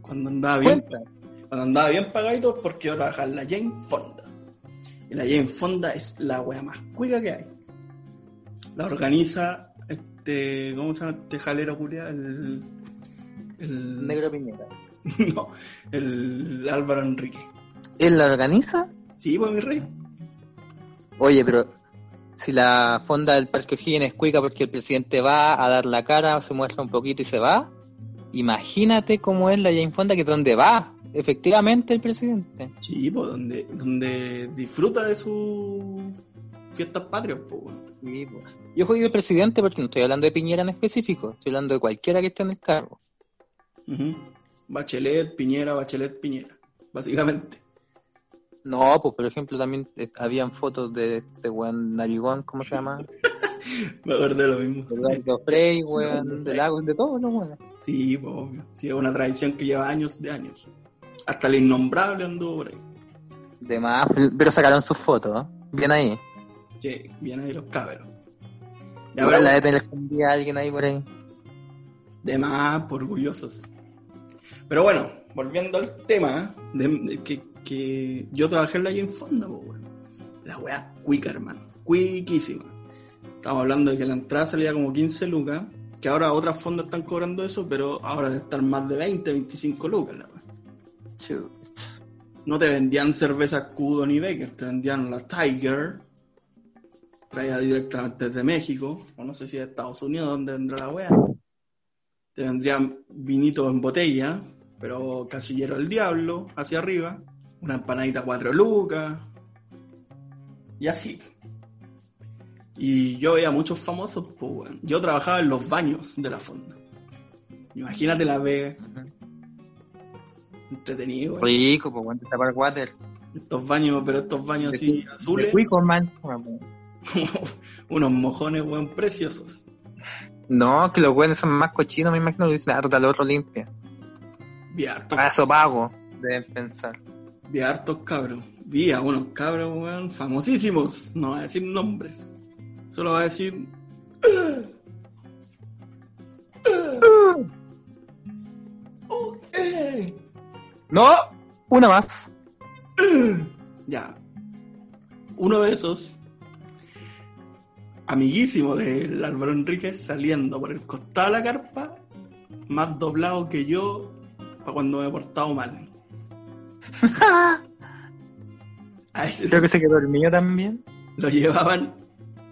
Cuando andaba bien, Cuenta. cuando andaba bien pagadito porque yo trabajaba en la Jane Fonda. Y la Jane Fonda es la wea más cuica que hay. La organiza este, ¿cómo se llama este jalero culia? El, el Negro Piñera. <laughs> no, el Álvaro Enrique. ¿Él la organiza? Sí, pues mi rey. Oye, pero si la fonda del Parque O'Higgins es cuica porque el presidente va a dar la cara, se muestra un poquito y se va, imagínate cómo es la Jane Fonda que donde va efectivamente el presidente. Sí, pues donde, donde disfruta de sus fiestas patrias, pues. Sí. Yo jodido el presidente porque no estoy hablando de Piñera en específico, estoy hablando de cualquiera que esté en el cargo. Ujú. Bachelet, Piñera, Bachelet, Piñera. Básicamente. No, pues por ejemplo también eh, habían fotos de este weón narigón, ¿cómo se llama? <laughs> Me acordé de lo mismo. <laughs> De Frey, weón, de Lagos, de todos los weones. Sí, pues obvio. Sí, es una tradición que lleva años de años. Hasta el innombrable anduvo por ahí. De más, pero sacaron sus fotos, ¿eh? bien ahí. Che, vienen ahí los cabros. Igual pero- la de tener escondida a alguien ahí por ahí. De más, por orgullosos. Pero bueno, volviendo al tema, de, de que, que yo trabajé en la Jane Fonda, pues, weón. La wea cuica, hermano. Cuiquísima. Estamos hablando de que la entrada salía como 15 lucas, que ahora otras fondas están cobrando eso, pero ahora de estar más de 20, 25 lucas, la. Chut. No te vendían cerveza Cudo ni Becker, te vendían la Tiger, traída directamente desde México, o no sé si de Estados Unidos, donde vendrá la wea. Te vendrían vinitos en botella, pero casillero del diablo, hacia arriba, una empanadita cuatro lucas, y así. Y yo veía muchos famosos, pues weón. Yo trabajaba en los baños de la fonda. Imagínate la vega. Entretenido, weón. Rico, pues, weón, tapar water. Estos baños, pero estos baños así azules, man. <laughs> unos mojones, weón, preciosos. No, que los weones son más cochinos, me imagino, que dicen, ah, total, otro limpia. Vi hartos, Para eso pago, deben pensar. Vi hartos cabros. Vi a unos cabros, weón, famosísimos. No va a decir nombres. Solo va a decir. No, una más. Ya. Uno de esos, amiguísimo del Álvaro Enríquez, saliendo por el costado de la carpa, más doblado que yo para cuando me he portado mal. A ese Creo que se quedó dormido también. lo llevaban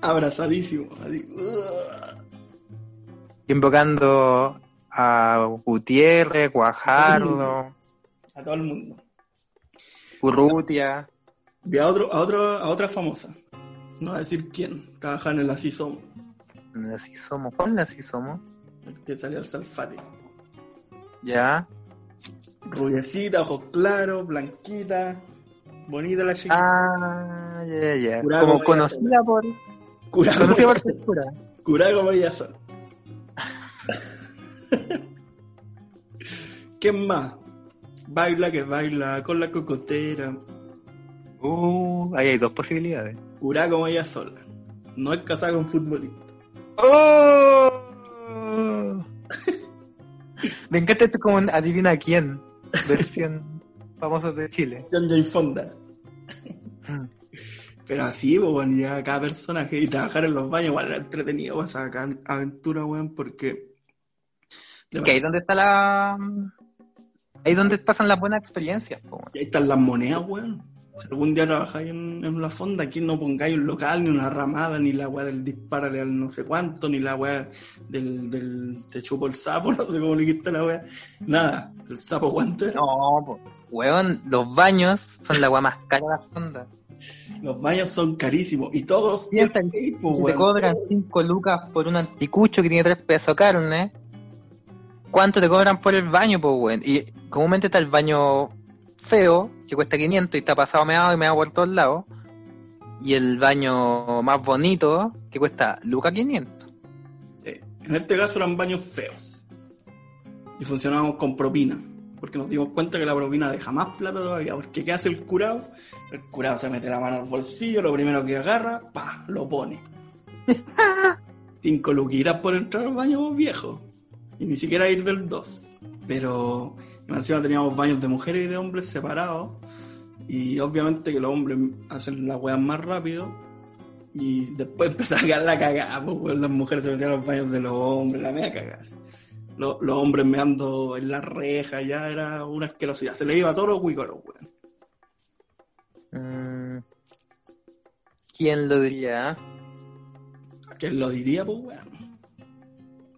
abrazadísimo. Así. Invocando a Gutiérrez, Guajardo, A todo el mundo. Urrutia. Vi a, otro, a, otro, a otra famosa. No voy a decir quién. Trabaja en el Así Somos. Así somos. ¿Cuál así somos? El que salió al Salfate. Ya. Rubiecita, ojos claros, blanquita. Bonita la chica. Ah, ya, ya, ya. Como conocida por. Curada Conocida como, por ser cura. curada como ellas son. <laughs> ¿Quién más? Baila que baila con la cocotera. Uh, ahí hay dos posibilidades. Curada como ella sola. No es casada con futbolista. ¡Oh! <laughs> Me encanta esto como adivina quién. Versión famosos de Chile. John Jane Fonda. Pero así, pues, bueno, ya cada personaje y trabajar en los baños, igual era entretenido, pues, ca- aventura, weón, porque. Que ahí donde está la. Ahí donde pasan las buenas experiencias. po. Y ahí están las monedas, weón. Si algún día trabajáis en, en la fonda, aquí no pongáis un local, ni una ramada, ni la weá del dispárale al no sé cuánto, ni la weá del, del te chupo el sapo, <laughs> no sé cómo le dijiste la weá. Nada, el sapo era. No, po. weón, los baños son la agua más cara de la fonda. Los baños son carísimos y todos. Piensa Sí, que si te cobran 5 lucas por un anticucho que tiene 3 pesos carne, ¿cuánto te cobran por el baño, pues, weón? Y comúnmente está el baño feo, que cuesta 500 y está pasado meado y meado por todos lados. Y el baño más bonito, que cuesta lucas 500. Sí. En este caso eran baños feos. Y funcionábamos con propina. Porque nos dimos cuenta que la propina deja más plata todavía. Porque ¿qué hace el curado? El curado se mete la mano al bolsillo, lo primero que agarra, pa, lo pone. <laughs> Cinco luquitas por entrar al baño viejo. Y ni siquiera ir del 2. Pero encima teníamos baños de mujeres y de hombres separados. Y obviamente que los hombres hacen las weas más rápido. Y después <laughs> empezó a cagar la cagada, pues, las mujeres se metían a los baños de los hombres, la media cagada. Los, los hombres meando en la reja, ya era una asquerosidad. Se le iba a todos los huicoros, weón. Mm. ¿Quién lo diría? ¿Quién lo diría, pues, weón?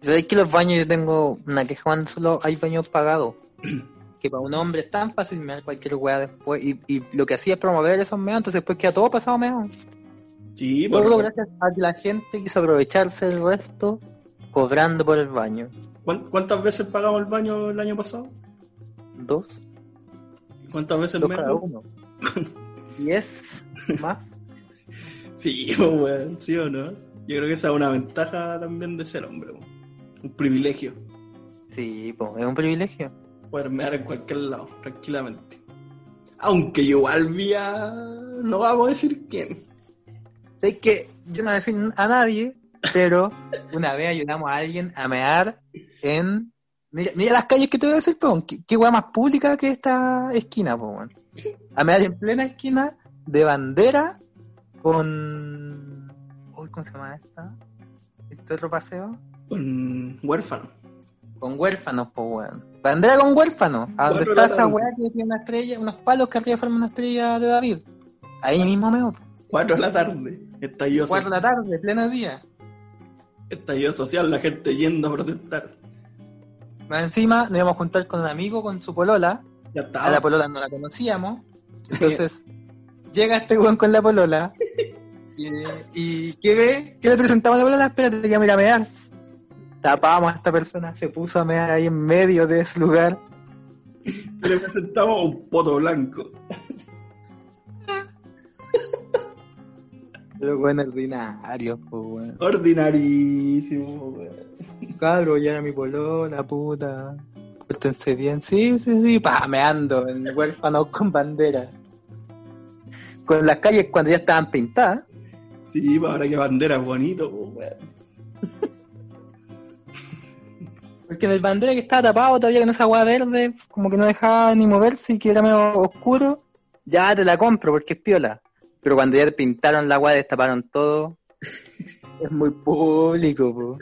¿Sabéis que los baños yo tengo una queja cuando solo hay baños pagados? <clears throat> que para un hombre es tan fácil mear cualquier weá después. Y, y lo que hacía es promover esos meados, entonces después queda todo pasado meado. Sí, Todo por gracias a que la gente quiso aprovecharse del resto cobrando por el baño. ¿Cuán- ¿Cuántas veces pagamos el baño el año pasado? Dos, ¿Cuántas veces dos cada uno. <laughs> Diez más. Sí, <laughs> pues, weón, sí o no. Yo creo que esa es una ventaja también de ser hombre, weón. Un privilegio. Sí, pues es un privilegio. Poder mear en cualquier lado, tranquilamente. Aunque yo igual vi a... No vamos a decir quién. Sé que yo no voy a decir a nadie, pero una vez ayudamos a alguien a mear en. Mira, mira las calles que te voy a decir, po, ¿Qué, qué weá más pública que esta esquina, po? A mear en plena esquina de bandera con. Uy, ¿cómo se llama esta? ¿Este otro paseo? Con huérfano. Con huérfanos, po, weón. Bandera con huérfanos. A donde está esa weá que tiene una estrella, unos palos que arriba forman una estrella de David. Ahí mismo meo. Cuatro de la tarde. Estallido, Cuatro de la tarde, pleno día. estallido social, la gente yendo a protestar. Más encima nos íbamos a juntar con un amigo con su polola. Ya está. A la polola no la conocíamos. <laughs> Entonces, llega este weón con la polola. <laughs> Y, y ¿qué ve? ¿Qué le presentamos a la polola? Espérate, que me a mear. Tapamos a esta persona, se puso a mear ahí en medio de ese lugar. Le presentamos un poto blanco. Pero bueno, ordinario, pues, weón. Ordinarísimo, weón. Cabro, ya era mi polola, puta. Pórtense bien. Sí, sí, sí. Pa, me ando en huérfanos con bandera. Con las calles cuando ya estaban pintadas. Sí, ahora que bandera es bonito, pues, weón. Porque en el bandera que estaba tapado todavía con esa agua verde, como que no dejaba ni moverse y que era medio oscuro, ya te la compro porque es piola. Pero cuando ya pintaron la agua, destaparon todo, <laughs> es muy público, po.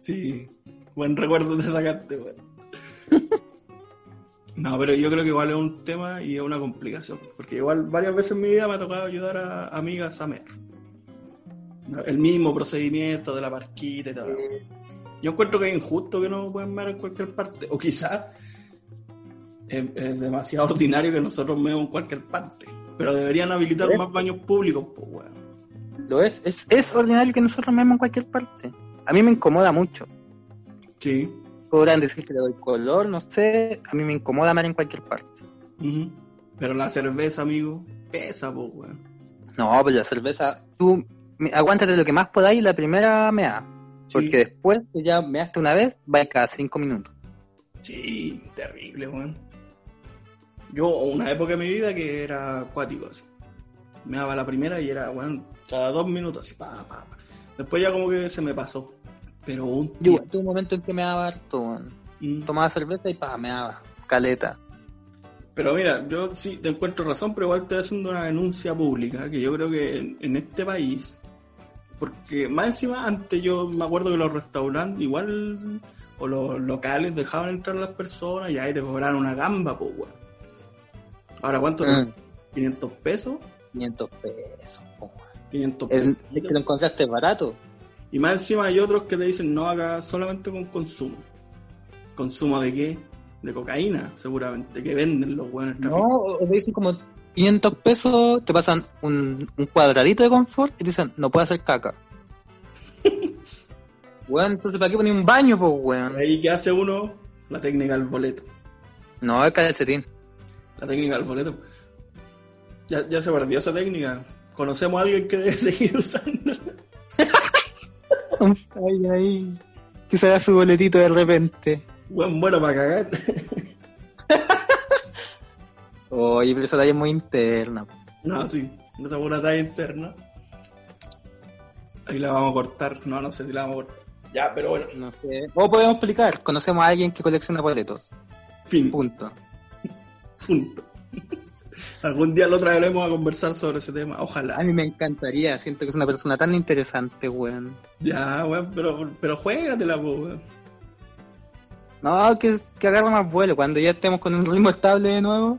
Sí, buen recuerdo te sacaste, weón. <laughs> No, pero yo creo que igual es un tema y es una complicación. Porque igual varias veces en mi vida me ha tocado ayudar a amigas a mer. El mismo procedimiento de la parquita y todo. Yo encuentro que es injusto que no puedan ver en cualquier parte. O quizás es, es demasiado ordinario que nosotros meemos en cualquier parte. Pero deberían habilitar más baños públicos, pues, weón. Lo es, es, es ordinario que nosotros vemos en cualquier parte. A mí me incomoda mucho. Sí. Podrán decir que le doy color, no sé. A mí me incomoda mar en cualquier parte. Pero la cerveza, amigo, pesa, pues, weón. No, pero la cerveza, tú aguántate lo que más podáis la primera mea. Porque Sí. después ya measte una vez, va cada cinco minutos. Sí, terrible, weón. Yo, una época de mi vida que era acuático, así. Me daba la primera y era, weón, cada dos minutos, así, pa, pa, pa. Después ya como que se me pasó. Pero un Yo tuve un momento en que me daba harto, weón. Mm. Tomaba cerveza y pa, me daba. Caleta. Pero mira, yo sí te encuentro razón, pero igual estoy haciendo una denuncia pública, que yo creo que en, en este país, porque más encima antes yo me acuerdo que los restaurantes igual, o los locales dejaban entrar a las personas y ahí te cobraban una gamba, pues weón. Ahora, ¿cuánto? Mm, 500 pesos. 500 pesos, po, weón. 500 pesos. El, es que lo encontraste barato. Y más encima hay otros que te dicen no haga solamente con consumo. ¿Consumo de qué? De cocaína, seguramente, que venden los buenos No, o dicen como 500 pesos, te pasan un, un cuadradito de confort y te dicen, no puede hacer caca. <laughs> weón, entonces ¿para qué poner un baño, pues, weón? Ahí que hace uno la técnica del boleto. No, es calcetín. La técnica del boleto. Ya, ya se perdió esa técnica. Conocemos a alguien que debe <laughs> seguir usando. <laughs> Ay, ay. Que se haga su boletito de repente. Buen bueno para cagar. Oye, pero esa talla es muy interna. No, sí. Esa fue una talla interna. Ahí la vamos a cortar. No, no sé si la vamos a cortar. Ya, pero bueno. No sé. O podemos explicar. Conocemos a alguien que colecciona boletos. Fin. Punto. Punto. Algún día lo traeremos a conversar sobre ese tema. Ojalá. A mí me encantaría. Siento que es una persona tan interesante, weón. Ya, weón, pero, pero juégatela, po, weón. No, que, que agarre más vuelo. Cuando ya estemos con un ritmo estable de nuevo,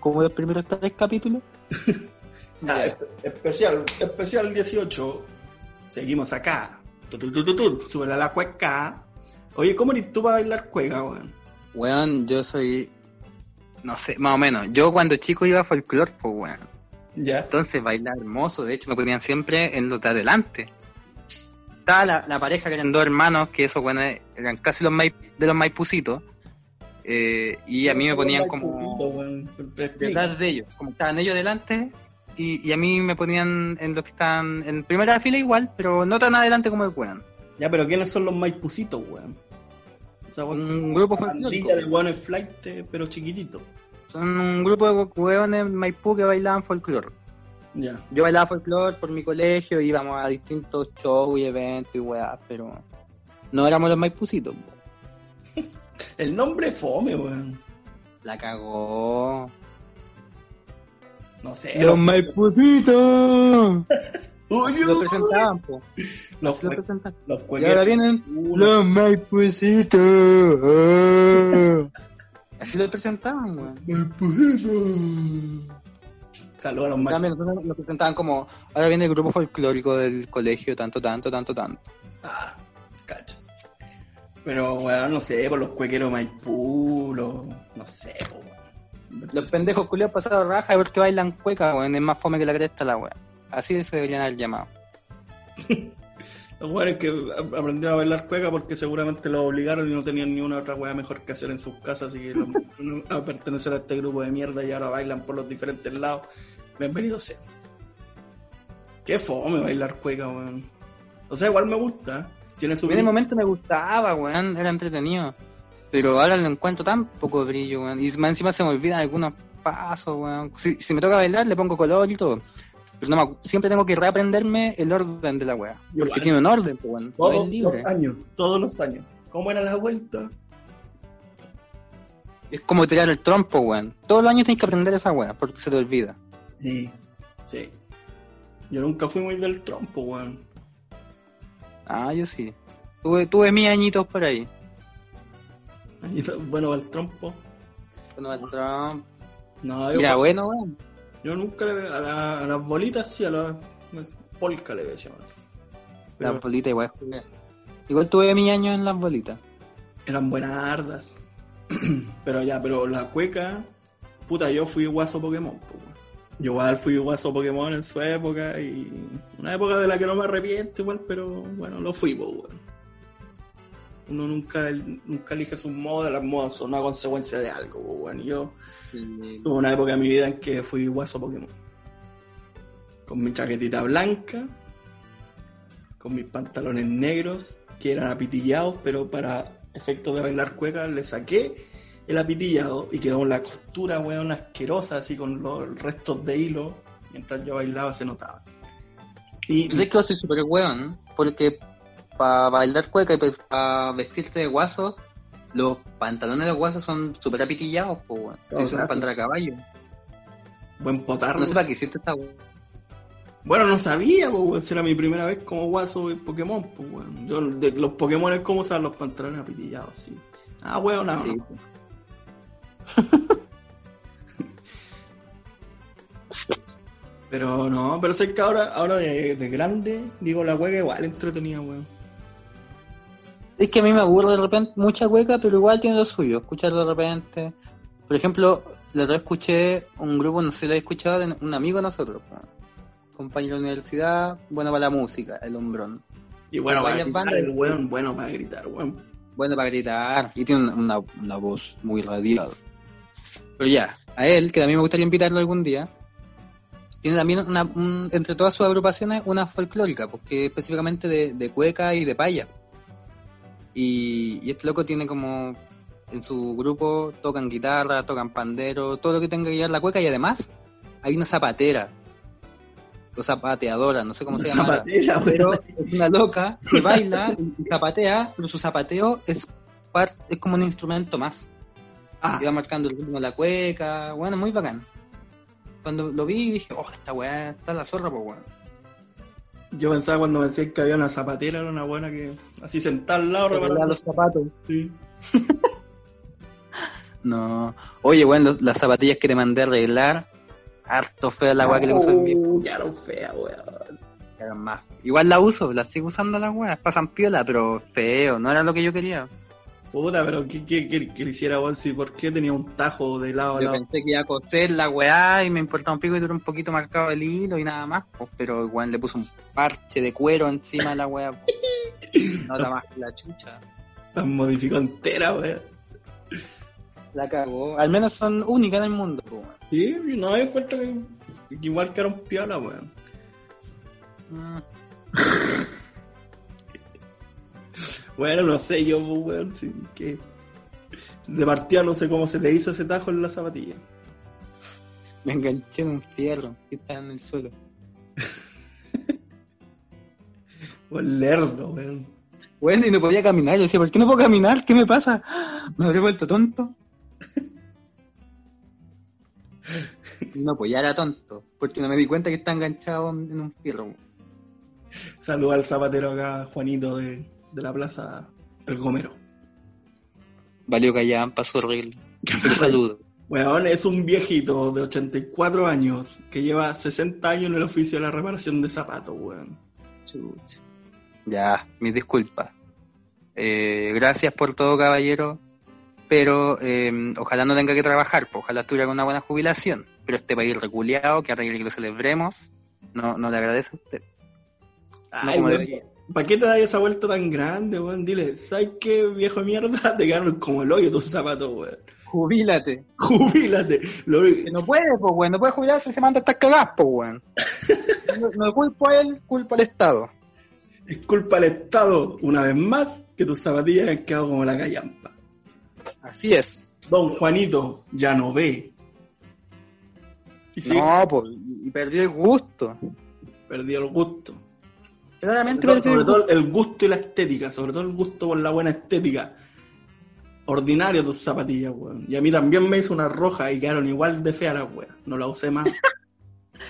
como los primeros tres capítulos. <laughs> Espe- especial, especial 18. Seguimos acá. Tu, tu, tu, tu, tu. Súbele a la cueca. Oye, ¿cómo eres tú para bailar cueca, weón? Weón, yo soy. No sé, más o menos. Yo cuando chico iba a folclore, pues weón. Ya. Entonces bailaba hermoso. De hecho, me ponían siempre en los de adelante. Estaba la, la pareja que eran dos hermanos, que esos weones eran casi los mai- de los maipucitos. Eh, y a mí me ponían como detrás de ellos. Como estaban ellos delante. Y, y a mí me ponían en los que estaban en primera fila igual, pero no tan adelante como el weón. Ya, pero ¿quiénes son los maipucitos, weón? O sea, weón, Un grupo una pandilla de weones flight, eh, pero chiquitito. Son un grupo de hueones en Maipú que bailaban folclore. Ya. Yo bailaba folclore por mi colegio, íbamos a distintos shows y eventos y weas, pero no éramos los maipucitos. po. El nombre fome, weón. La cagó. No sé. ¡Los <laughs> maipucitos! Uy, Lo uy, presentaban, po. Los, Así lo cue- presentaban. los Y ahora vienen Uno. los <laughs> maipucitos. Así lo presentaban, weón. Saludos a los maipucitos. cambio, nosotros lo presentaban como, ahora viene el grupo folclórico del colegio, tanto, tanto, tanto, tanto. Ah, cacho. Pero, weón, no sé, por los cuequeros Maipú, los- no sé, weón. Los pendejos culiados pasados raja porque bailan cueca, weón. Es más fome que la cresta la weón. Así se deberían haber llamado. <laughs> Los weones que aprendieron a bailar cueca porque seguramente los obligaron y no tenían ni una otra weá mejor que hacer en sus casas, así que los- <laughs> a pertenecer a este grupo de mierda y ahora bailan por los diferentes lados. Bienvenidos sean. Qué fome bailar cueca, weón. O sea, igual me gusta. Tiene su En el momento me gustaba, weón, era entretenido. Pero ahora lo encuentro tan poco brillo, weón. Y más encima se me olvidan algunos pasos, weón. Si, si me toca bailar, le pongo color y todo. Pero no me siempre tengo que reaprenderme el orden de la weá. Porque Igual. tiene un orden, pues, weón. Todos los años, todos los años. ¿Cómo era la vuelta? Es como tirar el trompo, weón. Todos los años tienes que aprender esa weá, porque se te olvida. Sí, sí. Yo nunca fui muy del trompo, weón. Ah, yo sí. Tuve, tuve mis añitos por ahí. Bueno, el trompo. Bueno, el trompo. No, yo, Era bueno, weón. yo nunca le a, la- a las bolitas sí, a las polka le decía. Pero Las bolitas igual. Igual tuve mis años en las bolitas. eran buenas ardas. <clears throat> pero ya, pero la cueca, puta, yo fui guaso Pokémon, po. Yo igual fui guaso Pokémon en su época y una época de la que no me arrepiento igual, pero bueno, lo fui, weón. Uno nunca, nunca elige sus modas, las modas son una consecuencia de algo, weón. Y Yo Sí. Tuve una época de mi vida en que fui guaso Pokémon. Con mi chaquetita blanca, con mis pantalones negros, que eran apitillados, pero para efectos de bailar cueca le saqué el apitillado y quedó la costura, weón, asquerosa, así con los restos de hilo. Mientras yo bailaba se notaba. Y Yo sé que yo soy súper weón, porque para bailar cueca y para vestirte de guaso, los pantalones de los guasos son súper apitillados, pues weón. Claro, son gracias. pantalón a caballo. buen potardo. No sé para qué hiciste esta weón. Bueno, no sabía, pues, weón, era mi primera vez como guaso en Pokémon, pues, weón. Yo, de, los Pokémon es como usar los pantalones apitillados, sí. Ah, weón. Sí. <laughs> Pero no, pero sé que ahora, ahora de, de grande, digo, la hueca igual entretenida, weón. Es que a mí me aburre de repente mucha cueca, pero igual tiene lo suyo. Escuchar de repente. Por ejemplo, la otra vez escuché un grupo, no sé si lo he escuchado, de un amigo de nosotros, compañero de universidad, bueno para la música, el hombrón. Y bueno, para Varias gritar, bandas. el weón, bueno para gritar, weón. Bueno para gritar, y tiene una, una voz muy radial. Pero ya, a él, que también me gustaría invitarlo algún día, tiene también una, un- entre todas sus agrupaciones una folclórica, porque específicamente de, de cueca y de paya. Y, y este loco tiene como en su grupo tocan guitarra, tocan pandero, todo lo que tenga que llevar la cueca y además hay una zapatera o zapateadora, no sé cómo se llama. Zapatera, Pero es una loca que baila y zapatea, pero su zapateo es, par- es como un instrumento más. Ah, va marcando el ritmo de la cueca, bueno, muy bacán. Cuando lo vi dije, oh, esta weá está la zorra, pues weón. yo pensaba cuando me decían que había una zapatera, era una buena que así sentada al lado, reparando. los zapatos. Sí. <laughs> No. Oye, bueno, las zapatillas que te mandé a arreglar, harto fea la weá que le puso viejo. Uh, Quedaron feas, weón. Más. Igual la uso, la sigo usando las weas, pasan piola, pero feo, no era lo que yo quería. Puta, pero ¿qué, qué, qué, qué le hiciera vos? Si, ¿Por qué tenía un tajo de lado a Yo lado? pensé que iba a coser la weá y me importaba un pico y duró un poquito marcado el hilo y nada más, pues, pero igual le puso un parche de cuero encima de la weá. pues. No da más que la chucha. Las modificó entera, weón. La cagó. Al menos son únicas en el mundo, weón. Sí, no, yo encuentro que igual que era un piola, weón. Mm. <laughs> Bueno, no sé yo, pues, weón, sí, que... De partida no sé cómo se te hizo ese tajo en la zapatilla. Me enganché en un fierro que estaba en el suelo. <laughs> El lerdo, weón. Bueno, y no podía caminar. Yo decía, ¿por qué no puedo caminar? ¿Qué me pasa? ¿Me habré vuelto tonto? <laughs> No, pues ya era tonto, porque no me di cuenta que está enganchado en un fierro. Saluda al zapatero acá, Juanito, de, de la plaza El Gomero. Valió callar, pasó horrible. <laughs> Pero saludo. Weón, es un viejito de 84 años que lleva 60 años en el oficio de la reparación de zapatos, weón. Chucha. Ya, mis disculpas. Eh, gracias por todo, caballero. Pero eh, ojalá no tenga que trabajar, pues, ojalá estuviera con una buena jubilación. Pero este país reculeado, que arregle que lo celebremos, no, no le agradece a usted. No Ay, como. ¿Para qué te das esa vuelta tan grande, weón? Dile, ¿sabes qué, viejo mierda? <laughs> Te quedaron como el hoyo tus zapatos, weón. Jubílate. <laughs> Jubílate. Lo- no puede, pues, weón. No puede jubilarse, se manda a estar cagadas, pues, weón. <laughs> No, no culpo a él, culpo al Estado. Es culpa del Estado, una vez más, que tus zapatillas han quedado como la callampa. Así es. Don Juanito ya no ve. Y sí, No, pues, y perdió el gusto. perdió el gusto. Claramente Sobre, todo, el sobre gusto. todo el gusto y la estética, sobre todo el gusto por la buena estética. Ordinario tus zapatillas, weón. Y a mí también me hizo una roja y quedaron igual de feas las weas. No la usé más. <laughs>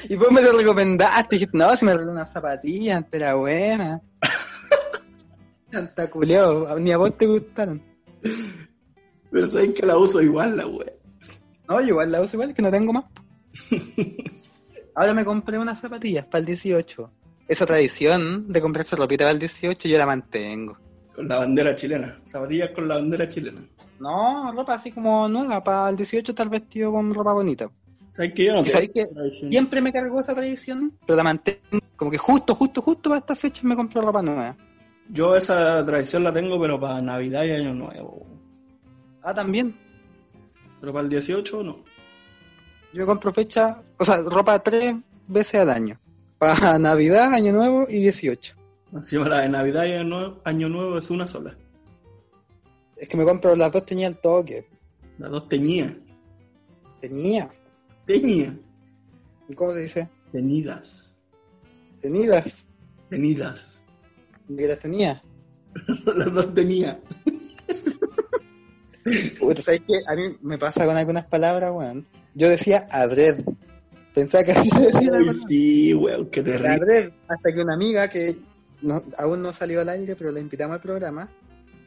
Y vos me lo recomendaste, dijiste, no, si me regaló una zapatilla, antes era buena. <laughs> Santa culiao, ni a vos te gustaron. Pero saben que la uso igual la wea. No, yo igual la uso igual, que no tengo más. <laughs> Ahora me compré unas zapatillas para el 18. Esa tradición de comprarse ropita para el 18 yo la mantengo. Con la bandera chilena. Zapatillas con la bandera chilena. No, ropa así como nueva, para el 18 estar vestido con ropa bonita. ¿Sabes que yo no ¿Y sabes tradición? Siempre me cargó esa tradición, pero la mantengo. Como que justo, justo, justo para estas fechas me compro ropa nueva. Yo esa tradición la tengo, pero para Navidad y Año Nuevo. Ah, también. Pero para el 18 no. Yo compro fecha, o sea, ropa tres veces al año. Para Navidad, Año Nuevo y 18. Encima la de Navidad y Año Nuevo, Año Nuevo es una sola. Es que me compro las dos tenía el toque. Las dos teñía. Tenía. Teñía. ¿Y ¿Cómo se dice? Tenidas. Tenidas. Tenidas. ¿De las tenía? <laughs> Las dos tenía. <laughs> Puta, ¿sabes qué? A mí me pasa con algunas palabras, weón. Yo decía adred. Pensaba que así se decía la Uy, palabra. sí, weón, qué terrible. Adred. Hasta que una amiga que no- aún no salió al aire, pero la invitamos al programa,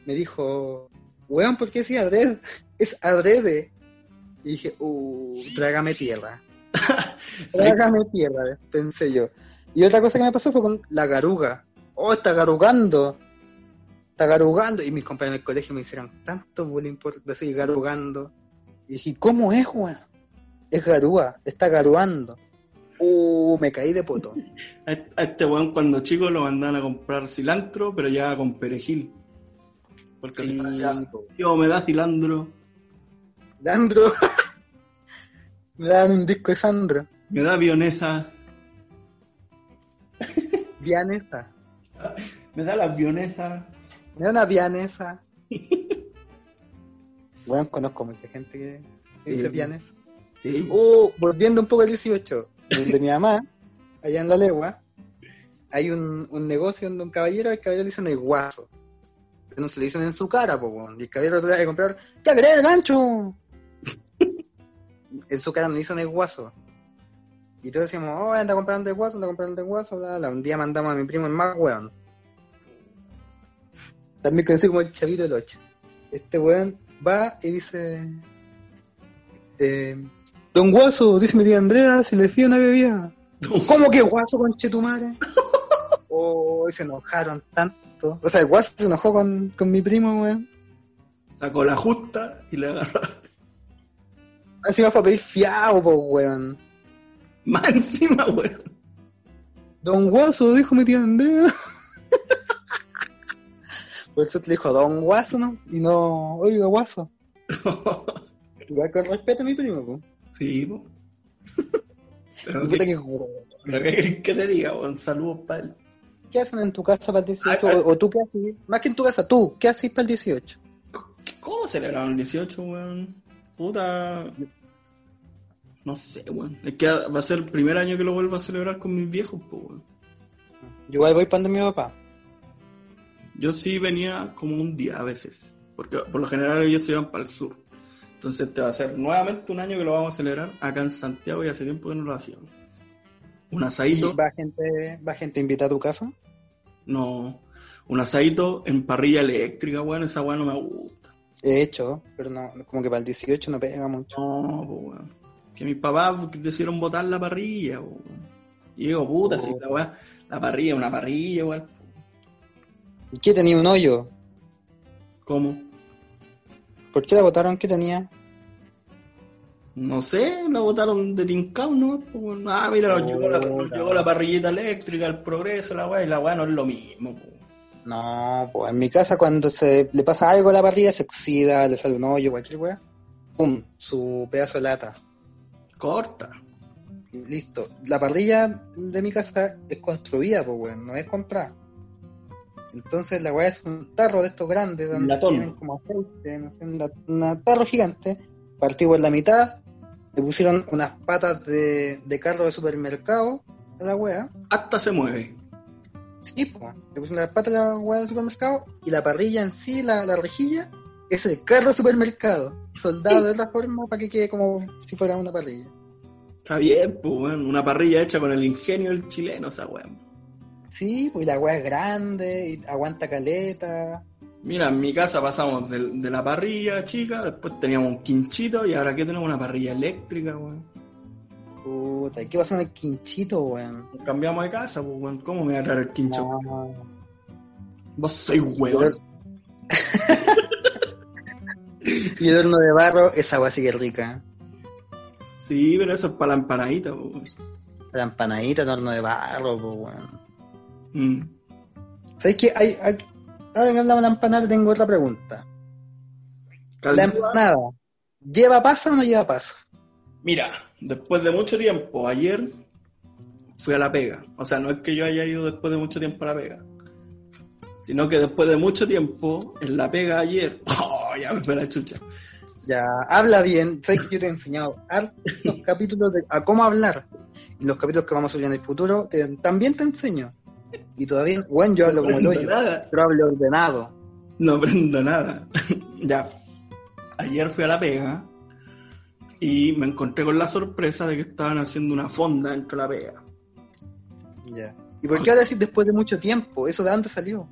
me dijo, weón, ¿por qué decía adred? Es adrede. Y dije, uh, trágame tierra. <laughs> Trágame tierra, pensé yo. Y otra cosa que me pasó fue con la garuga. Oh, está garugando. Está garugando. Y mis compañeros del colegio me hicieron tanto bullying por decir garugando. Y dije, ¿cómo es, weón? Es garúa, está garuando. Uh, me caí de poto. <laughs> A este weón cuando chico lo mandaban a comprar cilantro, pero ya con perejil. Porque Sí, tío, me da cilantro, Leandro. <laughs> me daban un disco de Sandro. me da vionesa, <laughs> Vianesa. me da las vionesas. Me da una vianesa. Bueno, conozco mucha gente que dice vianesa. Sí. Uh, volviendo un poco al 18, donde mi mamá, <laughs> allá en la legua, hay un, un negocio donde un caballero, al caballero le dicen el guaso. Pero no se le dicen en su cara, po. Y el caballero trata de comprar, ¡ya querés el gancho! <laughs> en su cara no le dicen el guaso. Y todos decimos, oh, anda comprando el guaso, anda comprando el guaso, bla, bla. Un día mandamos a mi primo el más weón. También conocido como el chavito del 8. Este weón va y dice, eh, Don Guaso, dice mi tía Andrea, si le fío una bebida. ¿Cómo que Guaso, conchetumare? <laughs> oh, y se enojaron tanto. O sea, el Guaso se enojó con, con mi primo, weón. Sacó la justa y le agarró. Encima fue a pedir fiado, po, weón. Más encima, weón. Don Guaso, dijo mi tía Andrea. <laughs> Por eso te dijo Don Guaso, ¿no? Y no, oiga, Guaso. <laughs> Igual con respeto a mi primo, po. Sí, po. Pero, Puta ¿qué, que weón. pero ¿qué querés que te diga, weón? Saludos para él. ¿Qué hacen en tu casa para el 18? Ay, ay. O, o tú qué haces? Más que en tu casa, tú, ¿qué haces para el 18? ¿Cómo celebraron el 18, weón? Puta. No sé, weón. Es que va a ser el primer año que lo vuelvo a celebrar con mis viejos, pues, weón. Yo igual voy para mi papá. Yo sí venía como un día a veces. Porque por lo general ellos se iban para el sur. Entonces este va a ser nuevamente un año que lo vamos a celebrar acá en Santiago y hace tiempo que no lo hacíamos. Un asadito. ¿Y va gente, va gente a invitar a tu casa? No. Un asadito en parrilla eléctrica, weón. Esa weón no me gusta. He hecho, pero no, como que para el 18 no pega mucho. No, pues, weón. Que mis papás decidieron botar la parrilla, weón. Y digo, puta, si la weá, la parrilla, una parrilla, weón. ¿Y qué tenía un hoyo? ¿Cómo? ¿Por qué la votaron? ¿Qué tenía? No sé, la botaron de Tincao, ¿no? Ah, mira, nos, llegó la, nos Puta. llegó la parrillita eléctrica, el progreso, la weá, y la weá no es lo mismo, po. No, pues en mi casa cuando se le pasa algo a la parrilla, se oxida, le sale un hoyo, cualquier weá. Pum, su pedazo de lata. Corta. Listo. La parrilla de mi casa es construida, pues weón, no es comprada. Entonces la weá es un tarro de estos grandes donde tienen como aceite, no sé, un tarro gigante, partido en la mitad, le pusieron unas patas de, de carro de supermercado a la weá. Hasta se mueve. Sí, pues, le pusieron las patas a la weá del supermercado y la parrilla en sí, la, la rejilla, es el carro de supermercado, soldado de otra forma para que quede como si fuera una parrilla. Está bien, pues, weón. Una parrilla hecha con el ingenio del chileno, esa weón. Sí, pues la weá es grande, y aguanta caleta. Mira, en mi casa pasamos de, de la parrilla chica, después teníamos un quinchito y ahora que tenemos una parrilla eléctrica, weón. Puta, ¿y ¿qué pasó en el quinchito, weón? Cambiamos de casa, pues, weón. ¿Cómo me voy a traer el quincho? No. Vos sois weón. <laughs> Y el horno de barro, esa que es rica. Sí, pero eso es para la empanadita, pues. La empanadita en horno de barro, pues weón. Mm. ¿Sabes qué? Hay, hay- ahora que hablamos de la empanada, tengo otra pregunta. La empanada, ¿lleva pasa o no lleva pasa? Mira, después de mucho tiempo, ayer fui a la pega. O sea, no es que yo haya ido después de mucho tiempo a la pega. Sino que después de mucho tiempo, en la pega ayer. <laughs> ¡Oh, ya me fue la chucha! Ya, habla bien. Sabes que yo te he enseñado hartos capítulos de, a cómo hablar. Y los capítulos que vamos a subir en el futuro te- también te enseño. Y todavía, bueno, yo hablo como el hoyo, nada. pero hablo ordenado. No aprendo nada. <laughs> ya. Ayer fui a la pega y me encontré con la sorpresa de que estaban haciendo una fonda dentro de la pega. Ya. ¿Y por qué ahora decir después de mucho tiempo? ¿Eso de dónde salió?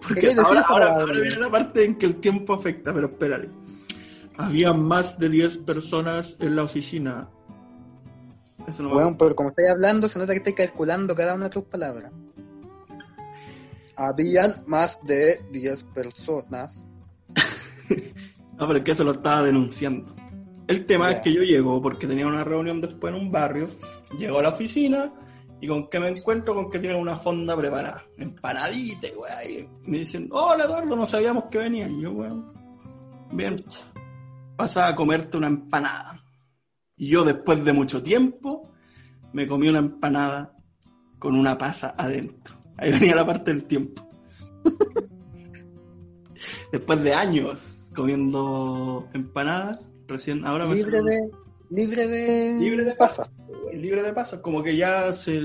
Porque ¿Qué decías ahora, viene la parte en que el tiempo afecta, pero espérate. Había más de 10 personas en la oficina. Eso no me Bueno, pero como estáis hablando, se nota que estáis calculando cada una de tus palabras. Habían más de 10 personas. <laughs> No, pero es que eso lo estaba denunciando. El tema es que yo llego porque tenía una reunión después en un barrio, llego a la oficina y con que me encuentro con que tienen una fonda preparada, empanadita, y weá, y me dicen, hola Eduardo, no sabíamos que venía. Y yo, weón, bien, pasa a comerte una empanada. Y yo después de mucho tiempo me comí una empanada con una pasa adentro. Ahí venía la parte del tiempo. <laughs> después de años comiendo empanadas, recién ahora me Libre de, libre de, Libre de pasa. libre de pasas, como que ya se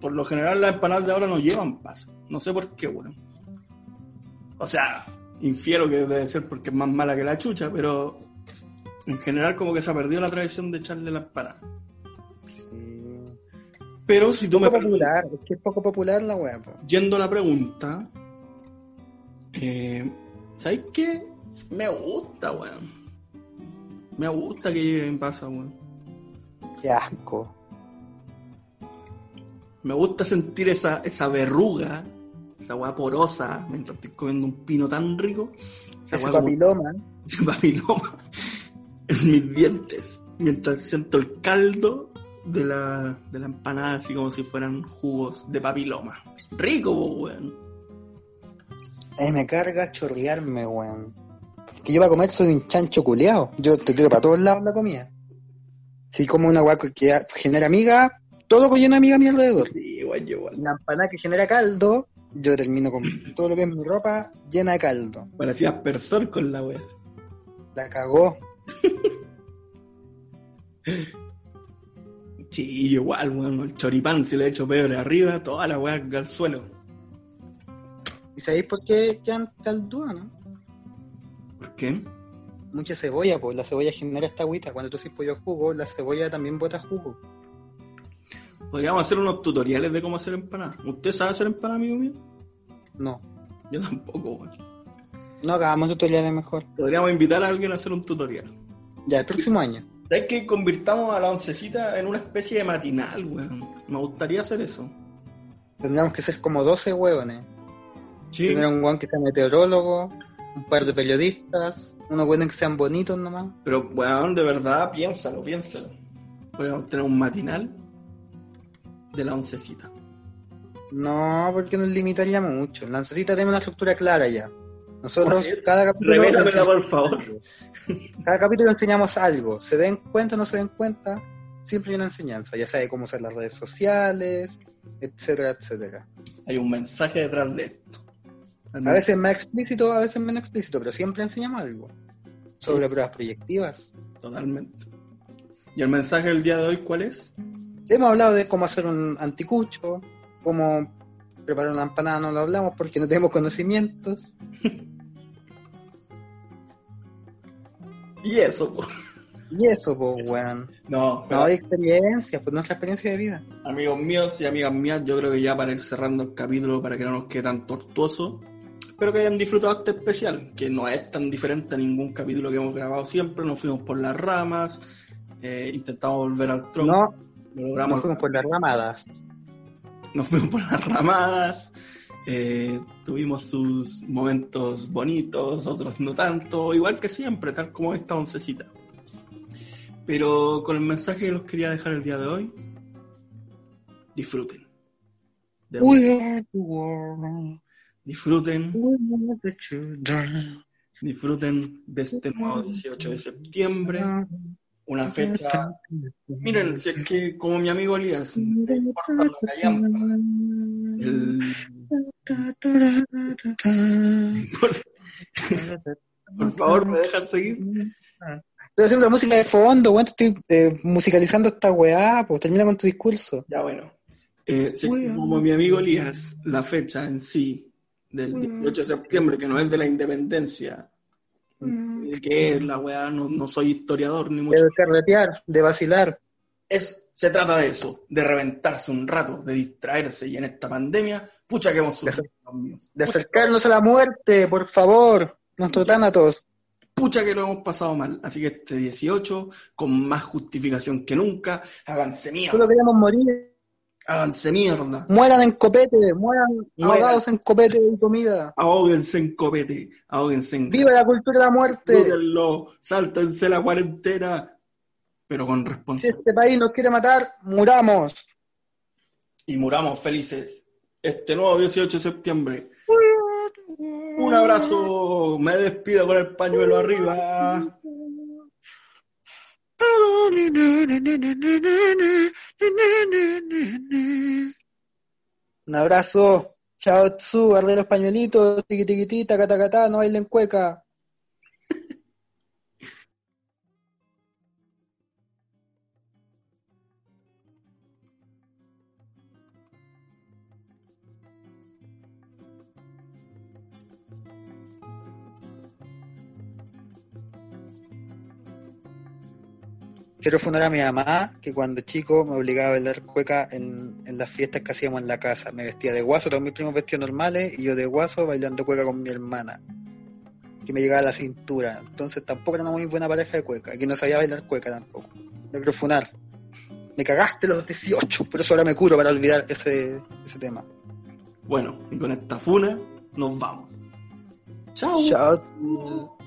por lo general las empanadas de ahora no llevan pasas. No sé por qué, weón. O sea, infiero que debe ser porque es más mala que la chucha, pero en general como que se ha perdido la tradición de echarle la empanada. Pero si tú me Poco popular, es que es poco popular la po. yendo a la pregunta, eh, ¿sabes qué? Me gusta, weón. Me gusta que lleven pasas, weón. Qué asco. Me gusta sentir esa, esa verruga, esa weá porosa, mientras estoy comiendo un pino tan rico. Esa Ese weá como- papiloma. <laughs> ese papiloma en mis dientes. Mientras siento el caldo de la, de la empanada, así como si fueran jugos de papiloma. Rico, weón. Ay, me carga chorrearme, weón. Que yo para comer soy un chancho culeado. Yo te tiro para todos lados la comida. Si como una weá que genera amiga, todo llena amiga a mi alrededor. Sí, igual, yo igual. Una empanada que genera caldo, yo termino con todo lo que es mi ropa llena de caldo. Parecía aspersor con la weá. La cagó. <laughs> Sí, igual, weón. El choripán, si le echo pebre arriba, toda la weá al suelo. ¿Y sabéis por qué quedan caldúas, no? ¿Por qué? Mucha cebolla, pues la cebolla genera esta agüita. Cuando tú haces pollo a jugo, la cebolla también bota jugo. Podríamos hacer unos tutoriales de cómo hacer empanadas. ¿Usted sabe hacer empanadas, amigo mío? No. Yo tampoco, weón. No hagamos tutoriales mejor. Podríamos invitar a alguien a hacer un tutorial. Ya, el próximo año. ¿Sabes que convirtamos a la oncecita en una especie de matinal, weón? Me gustaría hacer eso. Tendríamos que ser como 12 hueones. Sí. Tener un weón que sea meteorólogo, un par de periodistas, unos buenos que sean bonitos nomás. Pero, weón, de verdad, piénsalo, piénsalo. Podríamos tener un matinal de la oncecita. No, porque nos limitaría mucho. Lancecita tiene una estructura clara ya. Nosotros, cada capítulo, enseñamos por favor. <laughs> cada capítulo enseñamos algo. Se den cuenta o no se den cuenta, siempre hay una enseñanza. Ya sea de cómo usar las redes sociales, etcétera, etcétera. Hay un mensaje detrás de esto. A veces más explícito, a veces menos explícito, pero siempre enseñamos algo. Sobre pruebas proyectivas. Totalmente. ¿Y el mensaje del día de hoy cuál es? Hemos hablado de cómo hacer un anticucho, cómo preparar una empanada, no lo hablamos porque no tenemos conocimientos. <laughs> Y eso, po. Y eso, pues, weón. No, No hay experiencia, pues nuestra experiencia de vida. amigos míos y amigas mías, yo creo que ya para ir cerrando el capítulo, para que no nos quede tan tortuoso, espero que hayan disfrutado este especial, que no es tan diferente a ningún capítulo que hemos grabado siempre, nos fuimos por las ramas, eh, intentamos volver al tronco, No, lo logramos, nos fuimos por las ramadas. nos fuimos por las ramadas, eh, tuvimos sus momentos bonitos, otros no tanto, igual que siempre, tal como esta oncecita. Pero con el mensaje que los quería dejar el día de hoy, disfruten. De- disfruten, disfruten de este nuevo 18 de septiembre, una fecha. Miren, si es que como mi amigo Elías, no importa lo que hayan, el- por favor, me dejan seguir. Estoy haciendo la música de fondo, weón. Estoy eh, musicalizando esta weá, pues termina con tu discurso. Ya bueno. Eh, como mi amigo Elías, la fecha en sí del 18 de septiembre, que no es de la independencia, eh, que es la weá, no, no soy historiador ni mucho De carretear, de vacilar. Es, se trata de eso, de reventarse un rato, de distraerse y en esta pandemia, pucha que hemos sufrido, mío. De acercarnos a la muerte, por favor. Nuestro Tánatos. Pucha que lo hemos pasado mal. Así que este 18, con más justificación que nunca, háganse mierda, Solo queremos morir. háganse mierda, Mueran en copete, mueran Mueran. ahogados en copete y comida. ahóguense en copete, ahóguense en ¡Viva la cultura de la muerte! Dúrenlo, sáltense la cuarentena, pero con Si responsabilidad. este país nos quiere matar, muramos. Y muramos felices. Este nuevo 18 de septiembre. Un abrazo, me despido con el pañuelo arriba. Un abrazo. Chao, Tzu, arre los pañuelitos, tiqui tiqui taca taca ta, no bailen cueca. Quiero fundar a mi mamá, que cuando chico me obligaba a bailar cueca en, en las fiestas que hacíamos en la casa. Me vestía de guaso, todos mis primos vestidos normales, y yo de guaso bailando cueca con mi hermana, que me llegaba a la cintura. Entonces tampoco era una muy buena pareja de cueca, y que no sabía bailar cueca tampoco. Me quiero funar. Me cagaste los 18, por eso ahora me curo para olvidar ese, ese tema. Bueno, y con esta funa nos vamos. Chao. Chao.